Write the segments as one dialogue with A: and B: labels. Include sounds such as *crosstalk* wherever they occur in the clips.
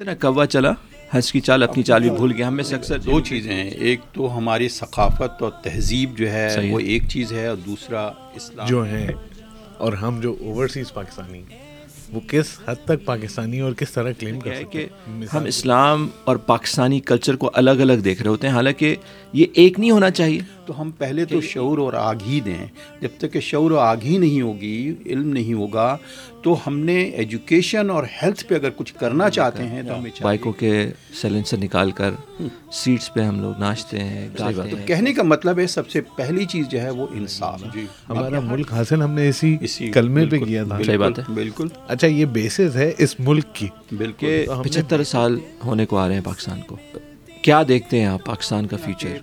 A: اتنا کوا چلا؟ ہنس کی چال اپنی چال بھی بھول گیا ہم میں سے اکثر
B: دو چیزیں ہیں۔ ایک تو ہماری ثقافت اور تہذیب جو ہے
A: ہے۔
B: وہ ایک چیز ہے اور دوسرا اسلام۔
C: جو ہیں اور ہم جو اوورسیز پاکستانی وہ کس حد تک پاکستانی اور کس طرح کلیم کر
A: ہے
C: سکتے
A: کہ
C: ہیں
A: ہم اسلام اور پاکستانی کلچر کو الگ الگ دیکھ رہے ہوتے ہیں۔ حالانکہ یہ ایک نہیں ہونا چاہیے۔
B: تو ہم پہلے تو شعور اور آگہی دیں۔ جب تک کہ شعور و آگہی نہیں ہوگی علم نہیں ہوگا تو ہم نے ایجوکیشن اور ہیلتھ پہ اگر کچھ کرنا چاہتے ہیں تو ہمیں
A: بائکوں کے سیلنسر نکال کر سیٹس پہ ہم لوگ ناچتے ہیں
B: تو کہنے کا مطلب ہے سب سے پہلی چیز جو ہے وہ انصاف۔ جی۔
C: ہمارا ملک حاصل ہم نے اسی کلمے پہ کیا تھا۔
A: صحیح بات ہے۔
B: بالکل۔
C: اچھا یہ بیسز ہے اس ملک کی۔
B: بالکل۔
A: کہ پچہتر سال ہونے کو آ رہے ہیں پاکستان کو۔ کیا دیکھتے ہیں آپ پاکستان کا فیوچر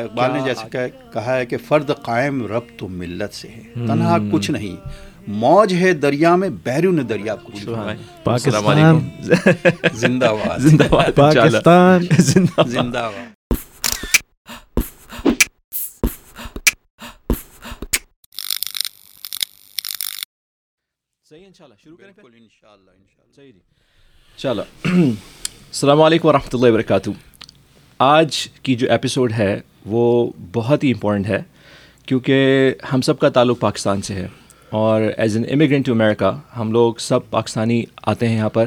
B: اقبال نے جیسے کہ- کہا ہے کہ فرد قائم رب تو ملت سے ہے۔ تنہا کچھ نہیں۔ موج ہے دریا میں بیرون دریا کچھ *laughs*
C: پاکستان
B: زندہ باد۔
A: زندہ باد
C: پاکستان۔
A: زندہ
B: زندہ باد۔
A: صحیح انشاءاللہ۔ شروع کریں
B: بالکل انشاءاللہ انشاءاللہ۔
A: صحیح جی۔ چلو۔ *clears throat* السلام علیکم ورحمۃ اللہ وبرکاتہ۔ آج کی جو ایپیسوڈ ہے وہ بہت ہی امپورٹنٹ ہے کیونکہ ہم سب کا تعلق پاکستان سے ہے اور as an immigrant to America ہم لوگ سب پاکستانی آتے ہیں یہاں پر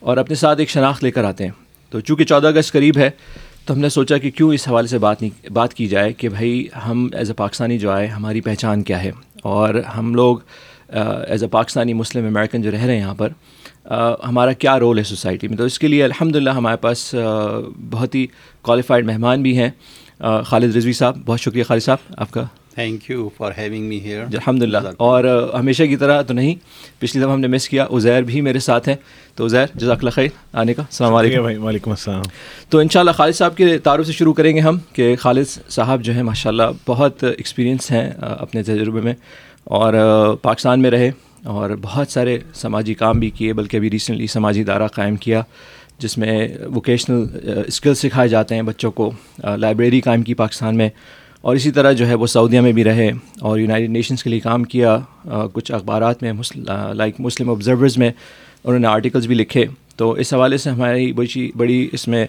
A: اور اپنے ساتھ ایک شناخت لے کر آتے ہیں۔ تو چونکہ چودہ اگست قریب ہے تو ہم نے سوچا کہ کیوں اس حوالے سے بات نہیں بات کی جائے کہ بھائی ہم ایز اے پاکستانی جو آئے ہماری پہچان کیا ہے اور ہم لوگ as a Pakistani Muslim American جو رہ رہے ہیں یہاں پر ہمارا کیا رول ہے سوسائٹی میں؟ تو اس کے لیے الحمد للہ ہمارے پاس بہت ہی کوالیفائڈ مہمان بھی ہیں۔ خالد رضوی صاحب بہت شکریہ خالد صاحب آپ کا۔
B: Thank you for having me here
A: الحمد للہ اور ہمیشہ کی طرح تو نہیں پچھلی دفعہ ہم نے مس کیا عزیر بھی میرے ساتھ ہیں۔ تو عزیر جزاک اللہ خیر آنے کا۔ السلام علیکم۔
C: وعلیکم السلام۔
A: تو انشاءاللہ خالد صاحب کے تعارف سے شروع کریں گے ہم کہ خالد صاحب جو ہیں ماشاءاللہ بہت ایکسپیرینس ہیں اپنے تجربے میں۔ اور پاکستان میں رہے۔ اور بہت سارے سماجی کام بھی کیے بلکہ ابھی ریسنٹلی سماجی ادارہ قائم کیا جس میں ووکیشنل اسکل سکھائے جاتے ہیں بچوں کو لائبریری قائم کی پاکستان میں۔ اور اسی طرح جو ہے وہ سعودیہ میں بھی رہے اور یونائٹڈ نیشنز کے لیے کام کیا۔ آ، کچھ اخبارات میں لائک مسلم آبزرورز میں انہوں نے آرٹیکلز بھی لکھے۔ تو اس حوالے سے ہماری بڑی بڑی اس میں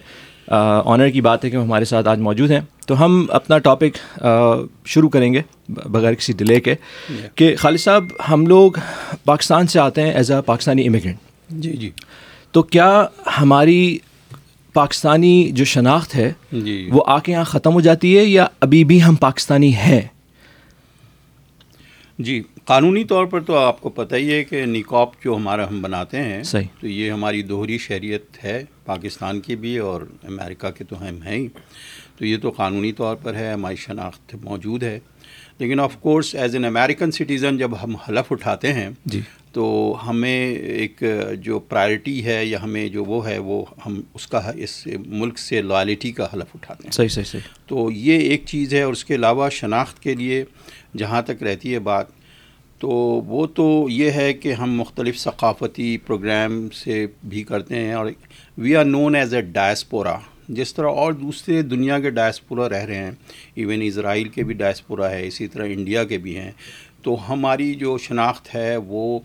A: آنر کی بات ہے کہ وہ ہمارے ساتھ آج موجود ہیں۔ تو ہم اپنا ٹاپک شروع کریں گے بغیر کسی ڈیلے کے۔ کہ خالد صاحب ہم لوگ پاکستان سے آتے ہیں ایز اے پاکستانی امیگرینٹ
B: جی جی۔
A: تو کیا ہماری پاکستانی جو شناخت ہے
B: جی۔
A: وہ آ کے یہاں ختم ہو جاتی ہے یا ابھی بھی ہم پاکستانی ہیں؟
B: جی قانونی طور پر تو آپ کو پتہ ہی ہے کہ نکاب جو ہمارا ہم بناتے ہیں
A: صحیح۔
B: تو یہ ہماری دوہری شہریت ہے۔ پاکستان کی بھی اور امریکہ کے تو ہم ہیں ہی۔ تو یہ تو قانونی طور پر ہے ہماری شناخت موجود ہے۔ لیکن of course as an American citizen جب ہم حلف اٹھاتے ہیں
A: جی۔
B: تو ہمیں ایک جو پرائرٹی ہے یا ہمیں جو وہ ہے وہ ہم اس کا اس ملک سے لائلٹی کا حلف اٹھاتے ہیں۔
A: صحیح صحیح صحیح۔
B: تو یہ ایک چیز ہے اور اس کے علاوہ شناخت کے لیے جہاں تک رہتی ہے بات تو وہ تو یہ ہے کہ ہم مختلف ثقافتی پروگرام سے بھی کرتے ہیں اور we are known as a diaspora جس طرح اور دوسرے دنیا کے ڈائسپورا رہ رہے ہیں. ایون اسرائیل کے بھی ڈائسپورا ہے اسی طرح انڈیا کے بھی ہیں. تو ہماری جو شناخت ہے وہ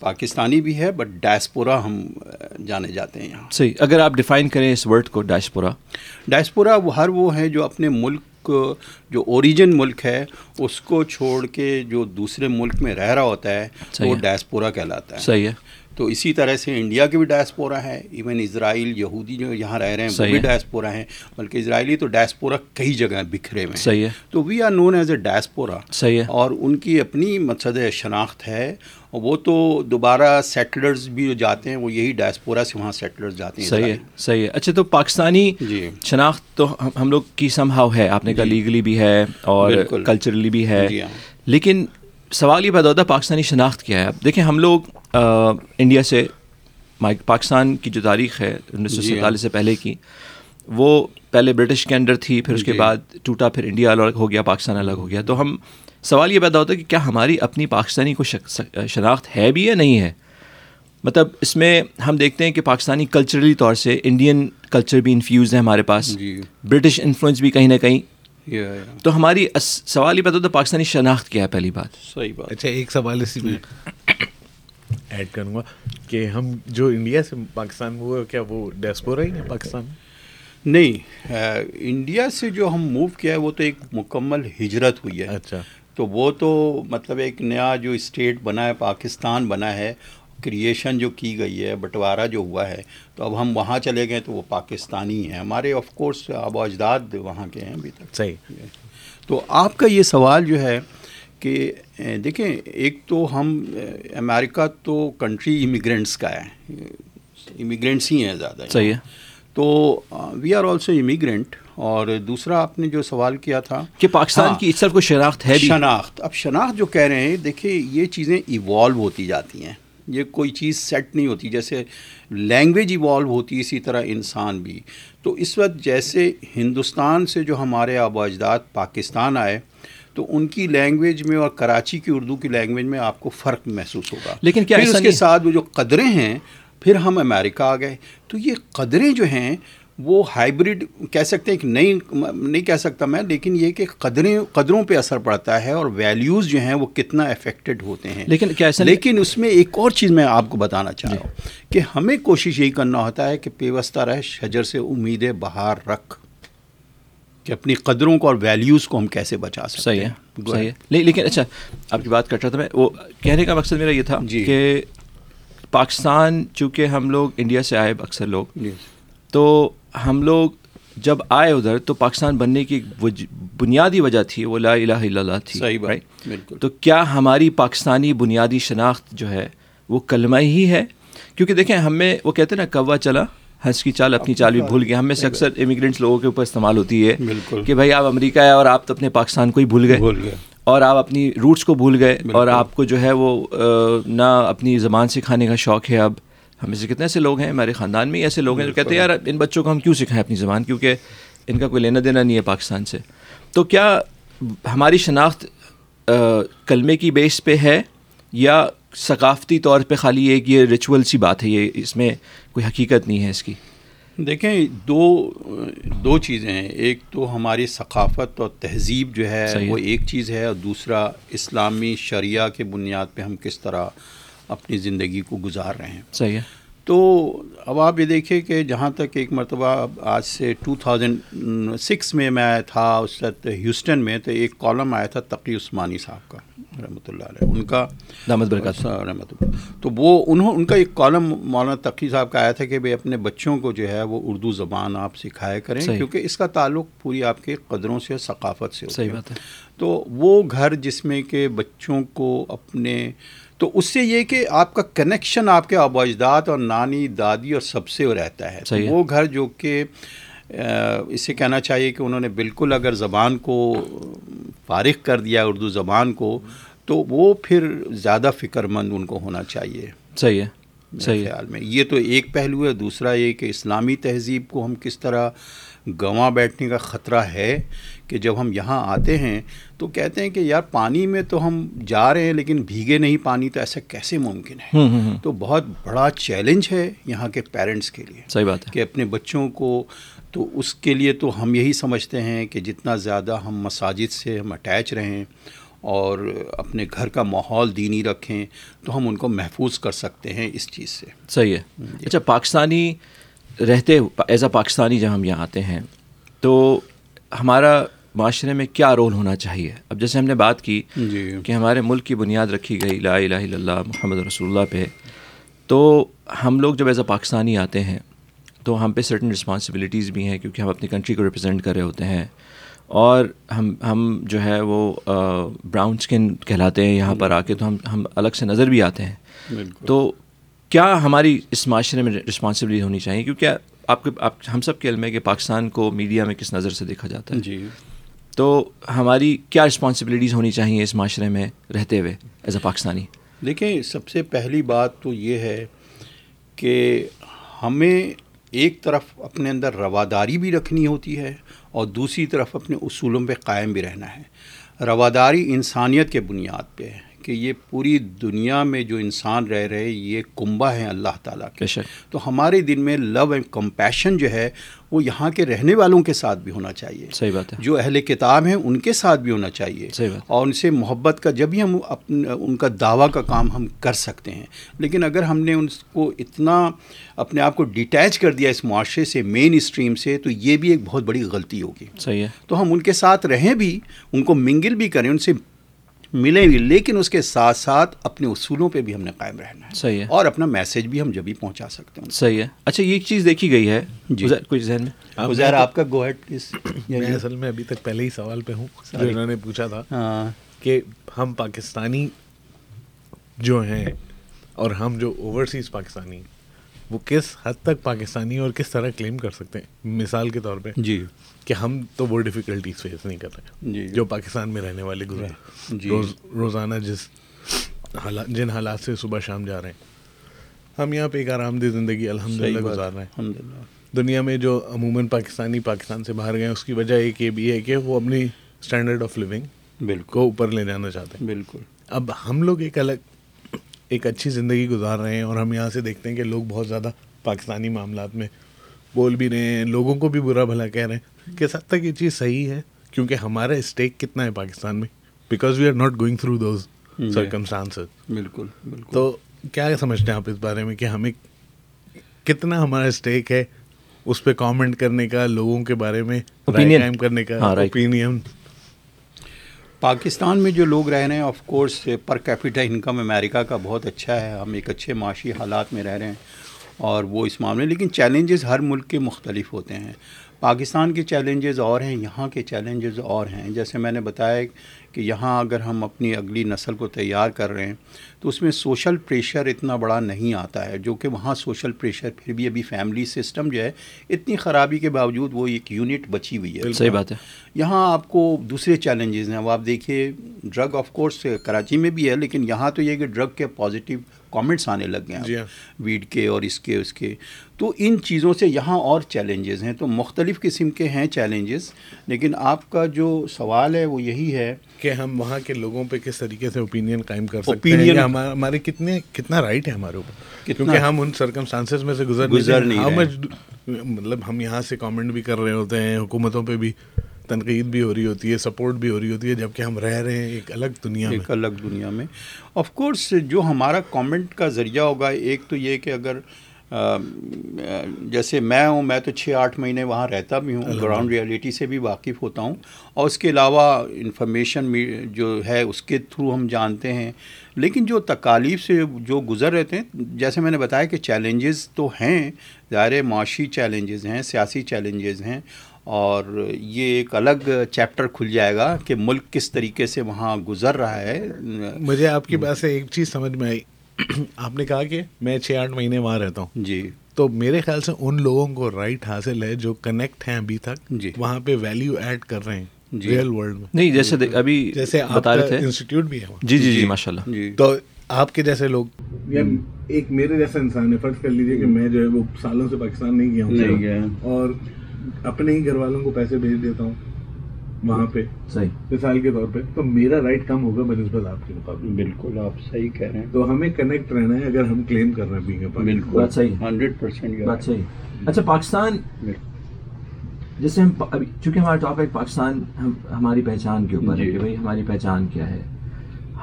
B: پاکستانی بھی ہے بٹ ڈائسپورا ہم جانے جاتے ہیں یہاں.
A: صحیح اگر آپ ڈیفائن کریں اس ورڈ کو ڈائسپورا
B: ڈائسپورا وہ ہر وہ ہیں جو اپنے ملک جو اوریجن ملک ہے اس کو چھوڑ کے جو دوسرے ملک میں رہ رہا ہوتا ہے وہ
A: ہے۔
B: ڈائسپورا کہلاتا ہے۔
A: صحیح ہے۔
B: تو اسی طرح سے انڈیا کے بھی ڈائسپورا ہے ایون اسرائیل یہودی جو یہاں رہ رہے ہیں وہ بھی
A: ہے۔
B: ڈائسپورا ہیں۔ بلکہ اسرائیلی تو ڈائسپورا کئی جگہ بکھرے ہوئے ہیں۔
A: صحیح ہے۔
B: تو we are known as a diaspora
A: صحیح ہے۔
B: اور ان کی اپنی مقصد شناخت ہے۔ اور وہ تو دوبارہ سیٹلرز بھی جو جاتے ہیں وہ یہی ڈائسپورا سے وہاں سیٹلرز جاتے ہیں
A: صحیح ہے۔ صحیح ہے اچھا تو پاکستانی
B: جی
A: شناخت تو ہم لوگ کی سم ہاؤ ہے آپ نے کہا لیگلی بھی ہے اور۔ کلچرلی بھی ہے
B: جی ہاں۔
A: لیکن سوال یہ پیدا ہوتا ہے پاکستانی شناخت کیا ہے اب دیکھیں ہم لوگ انڈیا سے پاکستان کی جو تاریخ ہے انیس سو
B: جی ہاں۔
A: سینتالیس سے پہلے کی وہ پہلے برٹش کے انڈر تھی پھر اس کے
B: جی۔
A: بعد ٹوٹا پھر انڈیا الگ ہو گیا پاکستان الگ ہو گیا تو ہم سوال یہ پیدا ہوتا ہے کہ کیا ہماری اپنی پاکستانی کو شناخت ہے بھی یا نہیں ہے؟ مطلب اس میں ہم دیکھتے ہیں کہ پاکستانی کلچرلی طور سے انڈین کلچر بھی انفیوز ہے ہمارے پاس
B: جی۔
A: برٹش انفلوئنس بھی کہیں نہ کہیں۔ تو ہماری سوال یہ پیدا ہوتا ہے پاکستانی شناخت کیا ہے پہلی بات؟
B: صحیح بات۔
C: اچھا ایک سوال اسی میں ایڈ کروں گا کہ ہم جو انڈیا سے پاکستان میں ہوئے کیا وہ ڈیسپورا ہی ہے پاکستان میں؟
B: نہیں انڈیا سے جو ہم موو کیا ہے وہ تو ایک مکمل ہجرت ہوئی ہے۔
C: اچھا۔
B: تو وہ تو مطلب ایک نیا جو اسٹیٹ بنا ہے پاکستان بنا ہے کریشن جو کی گئی ہے بٹوارہ جو ہوا ہے تو اب ہم وہاں چلے گئے تو وہ پاکستانی ہیں۔ ہمارے آف کورس آب و اجداد وہاں کے ہیں ابھی تک۔
C: صحیح۔
B: تو آپ کا یہ سوال جو ہے کہ دیکھیں ایک تو ہم امریکہ تو کنٹری امیگرینٹس کا ہے۔ امیگرینٹس ہی ہیں زیادہ۔
A: صحیح ہے۔
B: تو وی آر آلسو امیگرینٹ اور دوسرا آپ نے جو سوال کیا تھا
A: کہ پاکستان
B: ہاں،
A: کی اس طرف کوئی شناخت ہے
B: شناخت۔ اب شناخت جو کہہ رہے ہیں دیکھیے یہ چیزیں ایوالو ہوتی جاتی ہیں۔ یہ کوئی چیز سیٹ نہیں ہوتی جیسے لینگویج ایوالو ہوتی ہے اسی طرح انسان بھی۔ تو اس وقت جیسے ہندوستان سے جو ہمارے آب و اجداد پاکستان آئے تو ان کی لینگویج میں اور کراچی کی اردو کی لینگویج میں آپ کو فرق محسوس ہوگا۔
A: لیکن کیا
B: پھر اس کے ساتھ وہ جو قدریں ہیں پھر ہم امریکہ آ گئے۔ تو یہ قدریں جو ہیں وہ ہائیبریڈ کہہ سکتے ہیں کہ نہیں نہیں کہہ سکتا میں لیکن یہ کہ قدریں قدروں پہ اثر پڑتا ہے اور ویلیوز جو ہیں وہ کتنا افیکٹڈ ہوتے ہیں۔
A: لیکن کیا
B: لیکن اس میں ایک اور چیز میں آپ کو بتانا چاہ رہا ہوں کہ ہمیں کوشش یہی کرنا ہوتا ہے کہ پیوستہ رہ شجر سے امید بہار رکھ کہ اپنی قدروں کو اور ویلیوز کو ہم کیسے بچا سکتے
A: صحیح
B: ہیں۔
A: صحیح ہے۔ لیکن اچھا آپ کی بات کر رہا تھا میں وہ کہنے کا مقصد میرا یہ تھا
B: جی۔
A: کہ پاکستان چونکہ ہم لوگ انڈیا سے آئے اکثر لوگ
B: جی۔
A: تو ہم لوگ جب آئے ادھر تو پاکستان بننے کی بنیادی وجہ تھی وہ لا الہ الا اللہ تھی
B: صحیح بات
A: right؟
B: بالکل۔
A: تو کیا ہماری پاکستانی بنیادی شناخت جو ہے وہ کلمہ ہی ہے؟ کیونکہ دیکھیں ہمیں وہ کہتے ہیں نا کوا چلا ہنس کی چال اپنی چال بھی بھول گئے۔ ہم میں سے اکثر امیگرینٹس لوگوں کے اوپر استعمال ہوتی ہے
B: بالکل۔
A: کہ بھائی آپ امریکہ آئے اور آپ تو اپنے پاکستان کو ہی بھول گئے۔ اور آپ اپنی روٹس کو بھول گئے۔ اور۔ آپ کو جو ہے وہ نہ اپنی زبان سکھانے کا شوق ہے اب۔ ہمیں سے کتنے ایسے لوگ ہیں ہمارے خاندان میں ہی ایسے لوگ ہیں جو کہتے ہیں یار ان بچوں کو ہم کیوں سکھائیں اپنی زبان؟ کیونکہ ان کا کوئی لینا دینا نہیں ہے پاکستان سے۔ تو کیا ہماری شناخت کلمے کی بیس پہ ہے یا ثقافتی طور پہ خالی ایک یہ ریچول سی بات ہے یہ اس میں کوئی حقیقت نہیں ہے اس کی؟
B: دیکھیں دو دو چیزیں ہیں۔ ایک تو ہماری ثقافت اور تہذیب جو ہے۔ وہ ایک چیز ہے اور دوسرا اسلامی شریعہ کے بنیاد پہ ہم کس طرح اپنی زندگی کو گزار رہے ہیں۔
A: صحیح ہے۔
B: تو اب آپ یہ دیکھیں کہ جہاں تک ایک مرتبہ آج سے ٹو تھاؤزینڈ سکس میں میں تھا اس وقت ہیوسٹن میں تو ایک کالم آیا تھا تقی عثمانی صاحب کا رحمۃ اللہ علیہ۔ ان کا
A: دامت برکات۔
B: رحمۃ اللہ۔ تو وہ انہوں ان کا ایک کالم مولانا تقی صاحب کا آیا تھا کہ بھائی اپنے بچوں کو جو ہے وہ اردو زبان آپ سکھایا کریں
A: صحیح۔
B: کیونکہ اس کا تعلق پوری آپ کے قدروں سے ثقافت سے
A: صحیح بات ہے۔
B: تو وہ گھر جس میں کہ بچوں کو اپنے تو اس سے یہ کہ آپ کا کنیکشن آپ کے آبا اجداد اور نانی دادی اور سب سے رہتا ہے۔ تو۔ وہ گھر جو کہ اسے کہنا چاہیے کہ انہوں نے بالکل اگر زبان کو فارغ کر دیا اردو زبان کو تو وہ پھر زیادہ فکر مند ان کو ہونا چاہیے۔
A: صحیح ہے۔ صحیح
B: خیال میں یہ تو ایک پہلو ہے۔ دوسرا یہ کہ اسلامی تہذیب کو ہم کس طرح گنواں بیٹھنے کا خطرہ ہے کہ جب ہم یہاں آتے ہیں تو کہتے ہیں کہ یار پانی میں تو ہم جا رہے ہیں لیکن بھیگے نہیں پانی تو ایسا کیسے ممکن ہے؟ تو بہت بڑا چیلنج ہے یہاں کے پیرنٹس کے لیے۔
A: صحیح بات ہے۔
B: کہ اپنے بچوں کو تو اس کے لیے تو ہم یہی سمجھتے ہیں کہ جتنا زیادہ ہم مساجد سے ہم اٹیچ رہیں اور اپنے گھر کا ماحول دینی رکھیں تو ہم ان کو محفوظ کر سکتے ہیں اس چیز سے۔
A: صحیح ہے۔ اچھا پاکستانی رہتے ایز اے پاکستانی جب ہم یہاں آتے ہیں تو ہمارا معاشرے میں کیا رول ہونا چاہیے؟ اب جیسے ہم نے بات کی
B: جی۔
A: کہ ہمارے ملک کی بنیاد رکھی گئی لا الہ الا اللہ محمد رسول اللہ پہ تو ہم لوگ جب ایز اے پاکستانی آتے ہیں تو ہم پہ سرٹن رسپانسبلٹیز بھی ہیں کیونکہ ہم اپنی کنٹری کو ریپرزینٹ کر رہے ہوتے ہیں۔ اور ہم ہم جو ہے وہ براؤن اسکن کہلاتے ہیں یہاں پر آ کے تو ہم ہم الگ سے نظر بھی آتے ہیں۔ تو کیا ہماری اس معاشرے میں رسپانسبلٹی ہونی چاہیے؟ کیونکہ آپ کے آپ ہم سب کے علم ہے کہ پاکستان کو میڈیا میں کس نظر سے دیکھا جاتا ہے۔
B: جی۔
A: تو ہماری کیا رسپانسبلٹیز ہونی چاہیے اس معاشرے میں رہتے ہوئے ایز اے پاکستانی؟
B: دیکھیں، سب سے پہلی بات تو یہ ہے کہ ہمیں ایک طرف اپنے اندر رواداری بھی رکھنی ہوتی ہے اور دوسری طرف اپنے اصولوں پہ قائم بھی رہنا ہے۔ رواداری انسانیت کے بنیاد پہ ہے۔ کہ یہ پوری دنیا میں جو انسان رہ رہے یہ کنبہ ہیں اللہ تعالیٰ کے۔ تو ہمارے دل میں لو اینڈ کمپیشن جو ہے وہ یہاں کے رہنے والوں کے ساتھ بھی ہونا چاہیے۔
A: صحیح بات ہے۔
B: جو اہل کتاب ہیں ان کے ساتھ بھی ہونا چاہیے۔
A: صحیح بات۔
B: اور ان سے محبت کا جب ہی ہم اپنا ان کا دعویٰ کا کام ہم کر سکتے ہیں۔ لیکن اگر ہم نے ان کو اتنا اپنے آپ کو ڈیٹیچ کر دیا اس معاشرے سے مین اسٹریم سے تو یہ بھی ایک بہت بڑی غلطی ہوگی۔
A: صحیح ہے۔
B: تو ہم ان کے ساتھ رہیں بھی ان کو منگل بھی کریں ان سے ملیں بھی لیکن اس کے ساتھ ساتھ اپنے اصولوں پہ بھی ہم نے قائم رہنا ہے۔
A: صحیح ہے۔
B: اور اپنا میسج بھی ہم جب بھی پہنچا سکتے ہیں۔
A: صحیح ہے۔ اچھا یہ ایک چیز دیکھی گئی ہے۔
B: جی۔
A: کچھ ذہن میں؟
C: تو-
B: آپ کا گو ہیڈ پلیز
C: میں اصل میں ابھی تک پہلے ہی سوال پہ ہوں۔ جو انہوں نے پوچھا تھا
B: ہاں۔
C: کہ ہم پاکستانی جو ہیں اور ہم جو اوورسیز پاکستانی وہ کس حد تک پاکستانی اور کس طرح کلیم کر سکتے ہیں؟ مثال کے طور پہ۔
B: جی۔
C: کہ ہم تو وہ ڈیفیکلٹیز فیس نہیں کر رہے۔
B: جی
C: جو پاکستان میں رہنے والے گزرے۔
B: جی۔
C: روز روزانہ جس حالات جن حالات سے صبح شام جا رہے ہیں ہم یہاں پہ ایک آرام دہ زندگی الحمد للہ گزار رہے ہیں۔ دنیا میں جو عموماً پاکستانی پاکستان سے باہر گئے ہیں اس کی وجہ ایک یہ بھی ہے کہ وہ اپنی اسٹینڈرڈ آف لیونگ
B: بالکل۔
C: کو اوپر لے جانا چاہتے ہیں۔
B: بالکل۔
C: اب ہم لوگ ایک الگ ایک اچھی زندگی گزار رہے ہیں اور ہم یہاں سے دیکھتے ہیں کہ لوگ بہت زیادہ پاکستانی معاملات میں بول بھی رہے ہیں لوگوں کو بھی برا بھلا کہہ رہے ہیں۔ کس حد تک یہ چیز صحیح ہے کیونکہ ہمارا اسٹیک کتنا ہے پاکستان میں because we are not going through those. Circumstances
B: بالکل بالکل
C: تو کیا سمجھتے ہیں آپ اس بارے میں کہ ہمیں کتنا ہمارا اسٹیک ہے اس پہ کامنٹ کرنے کا لوگوں کے بارے میں. قائم کرنے کا
A: ہاں.
C: اوپینین
B: پاکستان میں جو لوگ رہ رہے ہیں آف کورس پر کیپیٹل انکم امریکہ کا بہت اچھا ہے ہم ایک اچھے معاشی حالات میں رہ رہے ہیں اور وہ اس معاملے لیکن چیلنجز ہر ملک کے مختلف ہوتے ہیں پاکستان کے چیلنجز اور ہیں یہاں کے چیلنجز اور ہیں۔ جیسے میں نے بتایا کہ یہاں اگر ہم اپنی اگلی نسل کو تیار کر رہے ہیں تو اس میں سوشل پریشر اتنا بڑا نہیں آتا ہے جو کہ وہاں سوشل پریشر پھر بھی ابھی فیملی سسٹم جو ہے اتنی خرابی کے باوجود وہ ایک یونٹ بچی ہوئی ہے۔
A: صحیح بات ہے۔
B: یہاں آپ کو دوسرے چیلنجز ہیں۔ اب آپ دیکھیے ڈرگ آف کورس کراچی میں بھی ہے لیکن یہاں تو یہ کہ ڈرگ کے پازیٹیو کامنٹس آنے لگ گئے
C: جی
B: ہیں
C: ہاں۔
B: ویڈ کے اور اس کے اس کے۔ تو ان چیزوں سے یہاں اور چیلنجز ہیں۔ تو مختلف قسم کے ہیں چیلنجز لیکن آپ کا جو سوال ہے وہ یہی ہے
C: کہ ہم وہاں کے لوگوں پہ کس طریقے سے اوپینین قائم کر سکتے ہیں؟ ہمارے کتنے کتنا رائٹ ہے ہمارے اوپر؟ کیونکہ ہم ان سرکمسٹانسز میں سے گزر
B: گزر نہیں
C: مطلب ہم یہاں سے کامنٹ بھی کر رہے ہوتے ہیں حکومتوں پہ بھی۔ تنقید بھی ہو رہی ہوتی ہے سپورٹ بھی ہو رہی ہوتی ہے جبکہ ہم رہ رہے ہیں ایک الگ دنیا میں۔
B: ایک الگ دنیا میں۔ آف کورس جو ہمارا کامنٹ کا ذریعہ ہوگا ایک تو یہ کہ اگر جیسے میں ہوں میں تو چھ آٹھ مہینے وہاں رہتا بھی ہوں گراؤنڈ ریئلٹی سے بھی واقف ہوتا ہوں۔ اور اس کے علاوہ انفارمیشن جو ہے اس کے تھرو ہم جانتے ہیں۔ لیکن جو تکالیف سے جو گزر رہتے ہیں جیسے میں نے بتایا کہ چیلنجز تو ہیں۔ ظاہر معاشی چیلنجز ہیں سیاسی چیلنجز ہیں۔ اور یہ ایک الگ چیپٹر کھل جائے گا کہ ملک کس طریقے سے وہاں گزر رہا ہے۔
C: مجھے آپ کی بات سے ایک چیز سمجھ میں آئی۔ آپ نے کہا کہ میں چھ آٹھ مہینے وہاں رہتا ہوں۔
B: جی۔
C: تو میرے خیال سے ان لوگوں کو رائٹ حاصل ہے جو کنیکٹ ہیں ابھی تک۔
B: جی۔
C: وہاں پہ ویلیو ایڈ کر رہے ہیں
B: جی۔
C: ریئل ورلڈ میں۔
A: نہیں جیسے ابھی
C: جیسے آپ
A: بتا رہے تھے۔
C: انسٹیٹیوٹ بھی ہے
A: جی جی جی ماشاء اللہ
B: جی۔
C: تو آپ کے جیسے لوگ یا ایک میرے جیسا انسان ہے فرض کر لیجیے کہ میں جو ہے وہ سالوں سے پاکستان نہیں گیا
B: نہیں
C: ہوں
B: گیا۔
C: اور اپنے ہی گھر والوں کو پیسے بھیج دیتا ہوں وہاں پہ۔
A: صحیح۔
C: مثال کے طور پہ تو میرا رائٹ کم ہوگا بنسبت آپ کے مقابلے
B: بالکل آپ صحیح کہہ رہے ہیں۔
C: تو ہمیں کنیکٹ رہنا ہے اگر ہم کلیم کر رہے ہیں.
B: بالکل
A: بات صحیح ہے۔
B: ہنڈریڈ پرسینٹ
A: بات صحیح اچھا پاکستان جیسے ہم ابھی چونکہ ہمارا ٹاپک پاکستان ہم ہماری پہچان کے اوپر ہے
B: جی۔
A: کہ بھائی ہماری پہچان کیا ہے۔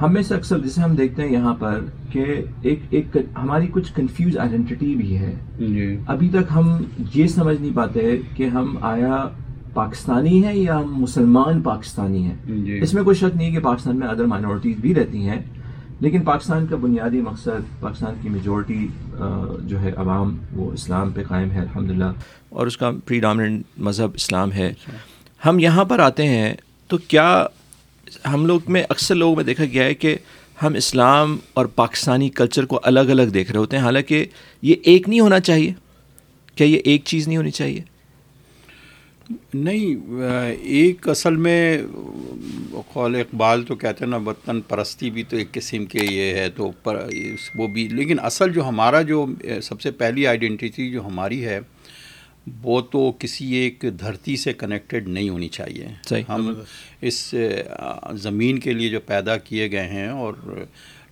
A: ہم میں سے اکثر جیسے ہم دیکھتے ہیں یہاں پر کہ ایک ایک ہماری کچھ کنفیوز آئیڈینٹی بھی ہے۔
B: جی۔
A: ابھی تک ہم یہ سمجھ نہیں پاتے کہ ہم آیا پاکستانی ہیں یا ہم مسلمان پاکستانی ہیں۔
B: جی۔
A: اس میں کوئی شک نہیں کہ پاکستان میں ادر مائنورٹیز بھی رہتی ہیں لیکن پاکستان کا بنیادی مقصد پاکستان کی میجورٹی جو ہے عوام وہ اسلام پہ قائم ہے الحمدللہ۔ اور اس کا پری ڈامننٹ مذہب اسلام ہے۔ ہم یہاں پر آتے ہیں تو کیا ہم لوگ میں اکثر لوگوں میں دیکھا گیا ہے کہ ہم اسلام اور پاکستانی کلچر کو الگ الگ دیکھ رہے ہوتے ہیں۔ حالانکہ یہ ایک نہیں ہونا چاہیے۔ کیا یہ ایک چیز نہیں ہونی چاہیے؟
B: نہیں، ایک اصل میں قول اقبال تو کہتے ہیں نا، وطن پرستی بھی تو ایک قسم کے یہ ہے، تو پر وہ بھی۔ لیکن اصل جو ہمارا جو سب سے پہلی آئیڈینٹی جو ہماری ہے وہ تو کسی ایک دھرتی سے کنیکٹڈ نہیں ہونی چاہیے۔
A: صحیح۔
B: ہم اس زمین کے لیے جو پیدا کیے گئے ہیں اور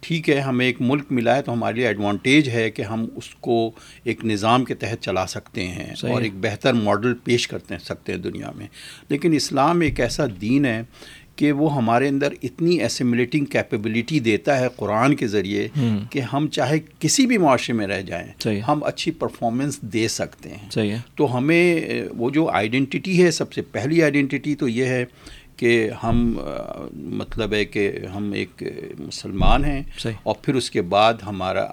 B: ٹھیک ہے ہمیں ایک ملک ملا ہے تو ہمارے لیے ایڈوانٹیج ہے کہ ہم اس کو ایک نظام کے تحت چلا سکتے ہیں اور ایک بہتر ماڈل پیش کرتے سکتے ہیں دنیا میں۔ لیکن اسلام ایک ایسا دین ہے کہ وہ ہمارے اندر اتنی ایسیملیٹنگ کیپیبلٹی دیتا ہے قرآن کے ذریعے کہ ہم چاہے کسی بھی معاشرے میں رہ جائیں ہم اچھی پرفارمنس دے سکتے ہیں۔ تو ہمیں وہ جو آئیڈینٹی ہے سب سے پہلی آئیڈینٹی تو یہ ہے کہ ہم مطلب ہے کہ ہم ایک مسلمان ہیں اور پھر اس کے بعد ہمارا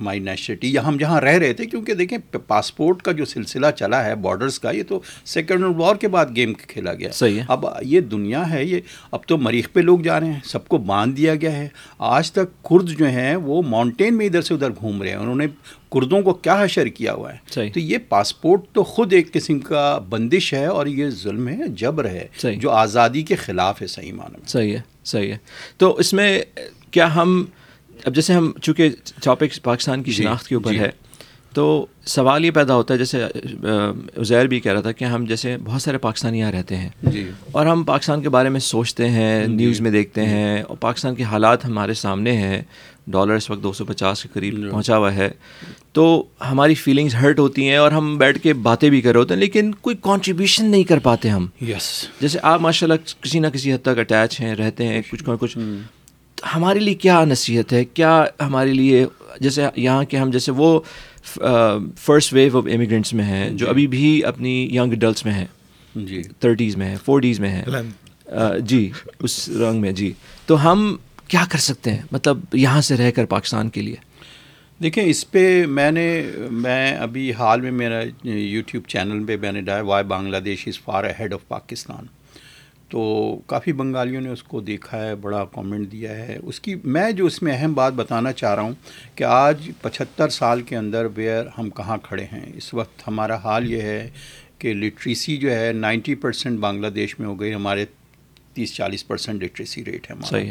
B: ہماری نیشنلٹی یا ہم جہاں رہ رہے تھے کیونکہ دیکھیں پاسپورٹ کا جو سلسلہ چلا ہے بارڈرز کا یہ تو سیکنڈ ورلڈ وار کے بعد گیم کھیلا گیا۔
A: صحیح
B: اب یہ دنیا ہے یہ اب تو مریخ پہ لوگ جا رہے ہیں سب کو باندھ دیا گیا ہے۔ آج تک کرد جو ہیں وہ ماؤنٹین میں ادھر سے ادھر گھوم رہے ہیں۔ انہوں نے کردوں کو کیا حشر کیا ہوا ہے؟ تو یہ پاسپورٹ تو خود ایک قسم کا بندش ہے اور یہ ظلم ہے جبر ہے جو آزادی کے خلاف ہے صحیح معنی میں۔
A: صحیح ہے صحیح ہے۔ تو اس میں کیا ہم اب جیسے ہم چونکہ ٹاپک پاکستان کی جی، شناخت کے اوپر جی۔ ہے تو سوال یہ پیدا ہوتا ہے جیسے عزیر بھی کہہ رہا تھا کہ ہم جیسے بہت سارے پاکستانی یہاں رہتے ہیں۔
B: جی۔
A: اور ہم پاکستان کے بارے میں سوچتے ہیں جی۔ نیوز میں دیکھتے ہیں اور پاکستان کے حالات ہمارے سامنے ہیں۔ ڈالر اس وقت دو سو پچاس کے قریب پہنچا ہوا ہے۔ تو ہماری فیلنگس ہرٹ ہوتی ہیں اور ہم بیٹھ کے باتیں بھی کر رہے ہوتے ہیں لیکن کوئی کانٹریبیوشن نہیں کر پاتے ہم۔
B: یس
A: جیسے آپ ماشاء اللہ کسی نہ کسی حد تک اٹیچ ہیں رہتے ہیں کچھ نہ کچھ۔ ہمارے لیے کیا نصیحت ہے؟ کیا ہمارے لیے جیسے یہاں کے ہم جیسے وہ فرسٹ ویو آف امیگرینٹس میں ہیں جو۔ ابھی بھی اپنی ینگ اڈلٹس میں ہیں۔
B: جی.
A: تھرٹیز میں ہیں فورٹیز میں ہیں۔ جی اس رنگ میں جی۔ تو ہم کیا کر سکتے ہیں؟ مطلب یہاں سے رہ کر پاکستان کے لیے۔
B: دیکھیں، اس پہ میں نے، میں ابھی حال میں میرا یوٹیوب چینل پہ میں نے dia Y Bangladesh is far ahead of Pakistan. تو کافی بنگالیوں نے اس کو دیکھا ہے، بڑا کامنٹ دیا ہے۔ اس کی، میں جو اس میں اہم بات بتانا چاہ رہا ہوں کہ آج پچہتر سال کے اندر ویئر ہم کہاں کھڑے ہیں۔ اس وقت ہمارا حال یہ ہے کہ لٹریسی جو ہے، نائنٹی پرسینٹ بنگلہ دیش میں ہو گئی، ہمارے تیس چالیس پرسینٹ لٹریسی ریٹ ہے ہمارا۔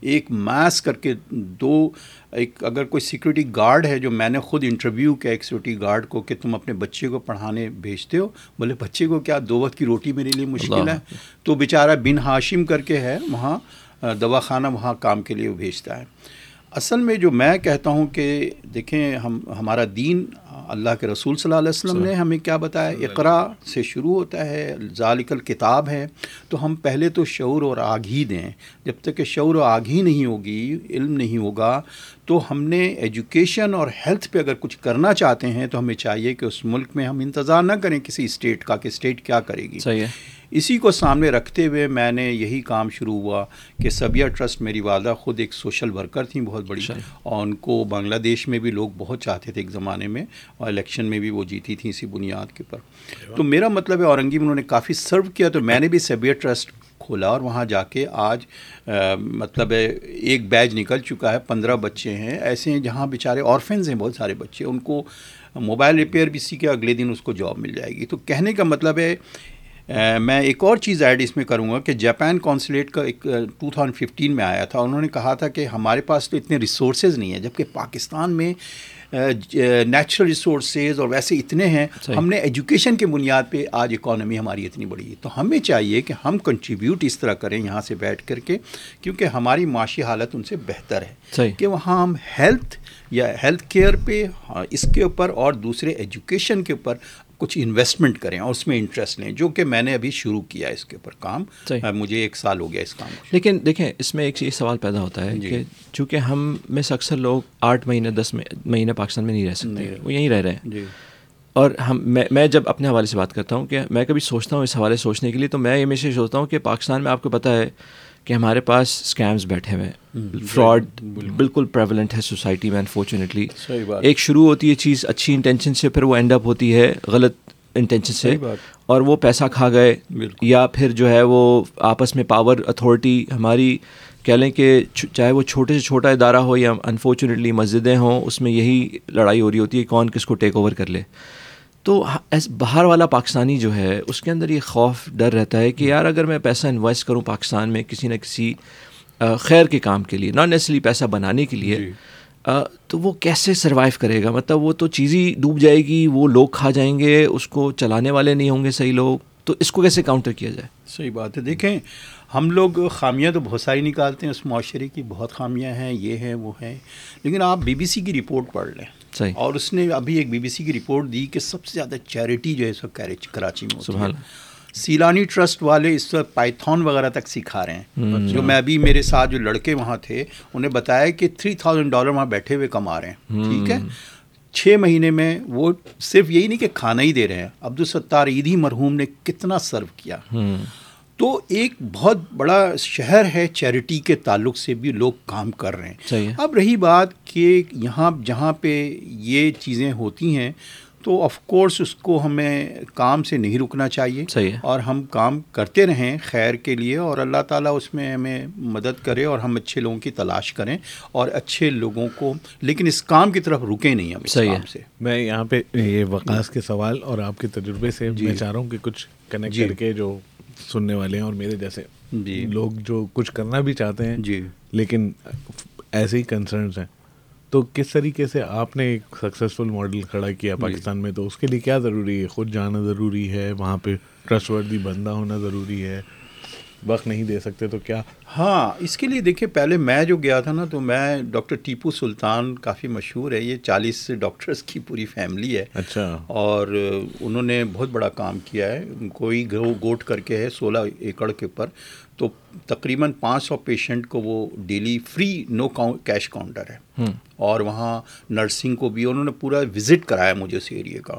B: ایک میس کر کے دو ایک اگر کوئی سیکورٹی گارڈ ہے جو میں نے خود انٹرویو کیا ایک سیکورٹی گارڈ کو کہ تم اپنے بچے کو پڑھانے بھیجتے ہو بولے بچے کو کیا دو وقت کی روٹی میرے لیے مشکل ہے؟ تو بیچارہ بن ہاشم کر کے ہے وہاں دوا خانہ وہاں کام کے لیے بھیجتا ہے۔ اصل میں جو میں کہتا ہوں کہ دیکھیں ہم ہمارا دین اللہ کے رسول صلی اللہ علیہ وسلم نے ہمیں کیا بتایا؟ اقرا سے شروع ہوتا ہے ذالک الکتاب ہے۔ تو ہم پہلے تو شعور اور آگ ہی دیں۔ جب تک کہ شعور و آگ ہی نہیں ہوگی علم نہیں ہوگا تو ہم نے ایجوکیشن اور ہیلتھ پہ اگر کچھ کرنا چاہتے ہیں تو ہمیں چاہیے کہ اس ملک میں ہم انتظار نہ کریں کسی اسٹیٹ کا کہ اسٹیٹ کیا کرے گی۔
A: صحیح ہے۔
B: اسی کو سامنے رکھتے ہوئے میں نے یہی کام شروع ہوا کہ سبیہ ٹرسٹ میری والدہ خود ایک سوشل ورکر تھیں بہت بڑی۔ اور ان کو بنگلہ دیش میں بھی لوگ بہت چاہتے تھے ایک زمانے میں۔ اور الیکشن میں بھی وہ جیتی تھیں اسی بنیاد کے اوپر۔ تو میرا مطلب ہے اورنگی انہوں نے کافی سرو کیا تو میں نے بھی سبیہ ٹرسٹ کھولا اور وہاں جا کے آج مطلب ہے ایک بیچ نکل چکا ہے پندرہ بچے ہیں۔ ایسے ہیں جہاں بیچارے آرفنز ہیں بہت سارے بچے۔ ان کو موبائل ریپیئر بھی سیکھے اگلے دن اس کو جاب مل جائے گی۔ تو کہنے کا مطلب ہے میں ایک اور چیز ایڈ اس میں کروں گا کہ جاپان کونسلیٹ کا ایک ٹو تھاؤزنڈ ففٹین میں آیا تھا۔ انہوں نے کہا تھا کہ ہمارے پاس تو اتنے ریسورسز نہیں ہیں جبکہ پاکستان میں نیچرل ریسورسز اور ویسے اتنے ہیں ہم نے ایجوکیشن کے بنیاد پہ آج اکانومی ہماری اتنی بڑی ہے۔ تو ہمیں چاہیے کہ ہم کنٹریبیوٹ اس طرح کریں یہاں سے بیٹھ کر کے کیونکہ ہماری معاشی حالت ان سے بہتر ہے۔ کہ وہاں ہم ہیلتھ یا ہیلتھ کیئر پہ ہاں، اس کے اوپر اور دوسرے ایجوکیشن کے اوپر کچھ انویسٹمنٹ کریں اور اس میں انٹرسٹ لیں جو کہ میں نے ابھی شروع کیا اس کے اوپر کام۔ مجھے ایک سال ہو گیا اس کام
A: لیکن دیکھیں اس میں ایک چیز سوال پیدا ہوتا ہے جی۔ کہ چونکہ ہم میں سے اکثر لوگ آٹھ مہینے دس مہینے پاکستان میں نہیں رہ سکتے وہ یہیں رہ رہے ہیں۔
B: جی۔
A: اور ہم میں میں جب اپنے حوالے سے بات کرتا ہوں کہ میں کبھی سوچتا ہوں اس حوالے سوچنے کے لیے تو میں یہ ہمیشہ سوچتا ہوں کہ پاکستان میں آپ کو پتہ ہے کہ ہمارے پاس اسکیمز بیٹھے ہوئے ہیں۔ فراڈ بالکل۔ پریولنٹ ہے سوسائٹی میں انفارچونیٹلی ایک شروع ہوتی ہے چیز اچھی انٹینشن سے پھر وہ اینڈ اپ ہوتی ہے غلط انٹینشن سے۔ اور وہ پیسہ کھا گئے یا پھر جو ہے وہ آپس میں پاور اتھارٹی ہماری کہہ لیں کہ چاہے وہ چھوٹے سے چھوٹا ادارہ ہو یا انفارچونیٹلی مسجدیں ہوں اس میں یہی لڑائی ہو رہی ہوتی ہے کون کس کو ٹیک اوور کر لے۔ تو باہر والا پاکستانی جو ہے اس کے اندر یہ خوف ڈر رہتا ہے کہ یار اگر میں پیسہ انویسٹ کروں پاکستان میں کسی نہ کسی خیر کے کام کے لیے نان نیسلی پیسہ بنانے کے لیے جی۔ تو وہ کیسے سروائیو کرے گا؟ مطلب وہ تو چیز ہی ڈوب جائے گی وہ لوگ کھا جائیں گے اس کو چلانے والے نہیں ہوں گے صحیح لوگ تو اس کو کیسے کاؤنٹر کیا جائے؟
B: صحیح بات ہے۔ دیکھیں ہم لوگ خامیاں تو بہت ساری نکالتے ہیں اس معاشرے کی بہت خامیاں ہیں یہ ہیں وہ ہیں۔ لیکن آپ بی بی سی کی رپورٹ پڑھ لیں۔
A: صحیح.
B: اور اس نے ابھی ایک بی بی سی کی رپورٹ دی کہ سب سے زیادہ چیریٹی جو ہے اس وقت کراچی میں ہے۔ سیلانی ٹرسٹ والے اس وقت پائتھون وغیرہ تک سکھا رہے ہیں۔ جو میں ابھی میرے ساتھ جو لڑکے وہاں تھے انہیں بتایا کہ تھری تھاؤزینڈ ڈالر وہاں بیٹھے ہوئے کما رہے ہیں۔ ٹھیک ہے؟ چھ مہینے میں وہ صرف یہی نہیں کہ کھانا ہی دے رہے ہیں عبدالستار عیدی مرحوم نے کتنا سرو کیا۔ تو ایک بہت بڑا شہر ہے چیریٹی کے تعلق سے بھی لوگ کام کر رہے ہیں۔ اب رہی بات کہ یہاں جہاں پہ یہ چیزیں ہوتی ہیں تو آف کورس اس کو ہمیں کام سے نہیں رکنا چاہیے اور ہم کام کرتے رہیں خیر کے لیے اور اللہ تعالیٰ اس میں ہمیں مدد کرے اور ہم اچھے لوگوں کی تلاش کریں اور اچھے لوگوں کو لیکن اس کام کی طرف رکیں نہیں ہم
C: صحیح کام سے۔ میں یہاں پہ یہ وقاص کے سوال اور آپ کے تجربے سے جی۔ میں چاہ رہا ہوں کہ کچھ کنیکٹ جی۔ کر کے جو سننے والے ہیں اور میرے جیسے جی۔ لوگ جو کچھ کرنا بھی چاہتے ہیں جی۔ لیکن ایسے ہی کنسرنس ہیں۔ تو کس طریقے سے آپ نے ایک سکسیزفل ماڈل کھڑا کیا جی۔ پاکستان میں؟ تو اس کے لیے کیا ضروری ہے؟ خود جانا ضروری ہے وہاں پہ ٹرسٹ وردی بندہ ہونا ضروری ہے۔ وقت نہیں دے سکتے تو کیا؟
B: ہاں اس کے لیے دیکھیں پہلے میں جو گیا تھا نا تو میں ڈاکٹر ٹیپو سلطان کافی مشہور ہے۔ یہ چالیس ڈاکٹرس کی پوری فیملی ہے۔
C: اچھا۔
B: اور انہوں نے بہت بڑا کام کیا ہے۔ کوئی گرو گوٹ کر کے ہے سولہ ایکڑ کے اوپر۔ تو تقریباً پانچ سو پیشنٹ کو وہ daily free no cash counter ہے۔ اور وہاں نرسنگ کو بھی انہوں نے پورا وزٹ کرایا مجھے اس ایریے کا۔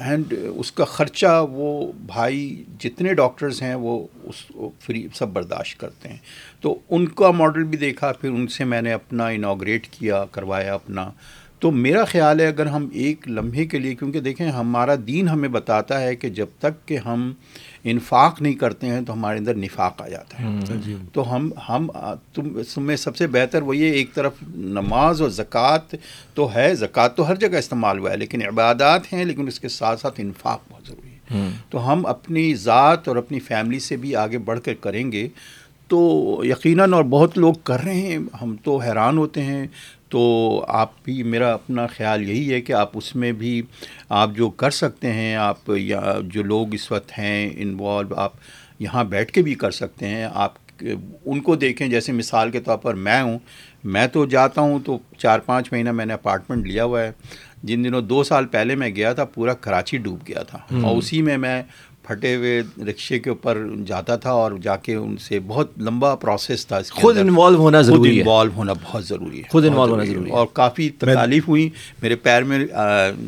B: اینڈ uh, اس کا خرچہ وہ بھائی جتنے ڈاکٹرز ہیں وہ اس فری سب برداشت کرتے ہیں۔ تو ان کا ماڈل بھی دیکھا، پھر ان سے میں نے اپنا انوگریٹ کیا، کروایا اپنا۔ تو میرا خیال ہے اگر ہم ایک لمحے کے لیے، کیونکہ دیکھیں ہمارا دین ہمیں بتاتا ہے کہ جب تک کہ ہم انفاق نہیں کرتے ہیں تو ہمارے اندر نفاق آ جاتا ہے۔ جی۔ تو ہم ہم تم میں سب سے بہتر وہ یہ ایک طرف نماز اور زکوٰۃ تو ہے زکوٰۃ تو ہر جگہ استعمال ہوا ہے لیکن عبادات ہیں لیکن اس کے ساتھ ساتھ انفاق بہت ضروری ہے۔ تو ہم اپنی ذات اور اپنی فیملی سے بھی آگے بڑھ کر کریں گے تو یقیناً اور بہت لوگ کر رہے ہیں ہم تو حیران ہوتے ہیں۔ تو آپ بھی میرا اپنا خیال یہی ہے کہ آپ اس میں بھی آپ جو کر سکتے ہیں آپ یا جو لوگ اس وقت ہیں انوالو آپ یہاں بیٹھ کے بھی کر سکتے ہیں۔ آپ ان کو دیکھیں جیسے مثال کے طور پر میں ہوں میں تو جاتا ہوں تو چار پانچ مہینہ میں نے اپارٹمنٹ لیا ہوا ہے۔ جن دنوں دو سال پہلے میں گیا تھا پورا کراچی ڈوب گیا تھا۔ اور اسی میں میں پھٹے ہوئے رکشے کے اوپر جاتا تھا اور جا کے ان سے بہت لمبا پروسیس تھا
A: خود انوالو ہونا ضروری ہے۔
B: انوالو ہونا بہت ضروری ہے۔
A: خود انوالو ہونا ضروری ہے۔
B: اور کافی تکالیف ہوئی۔ میرے پیر میں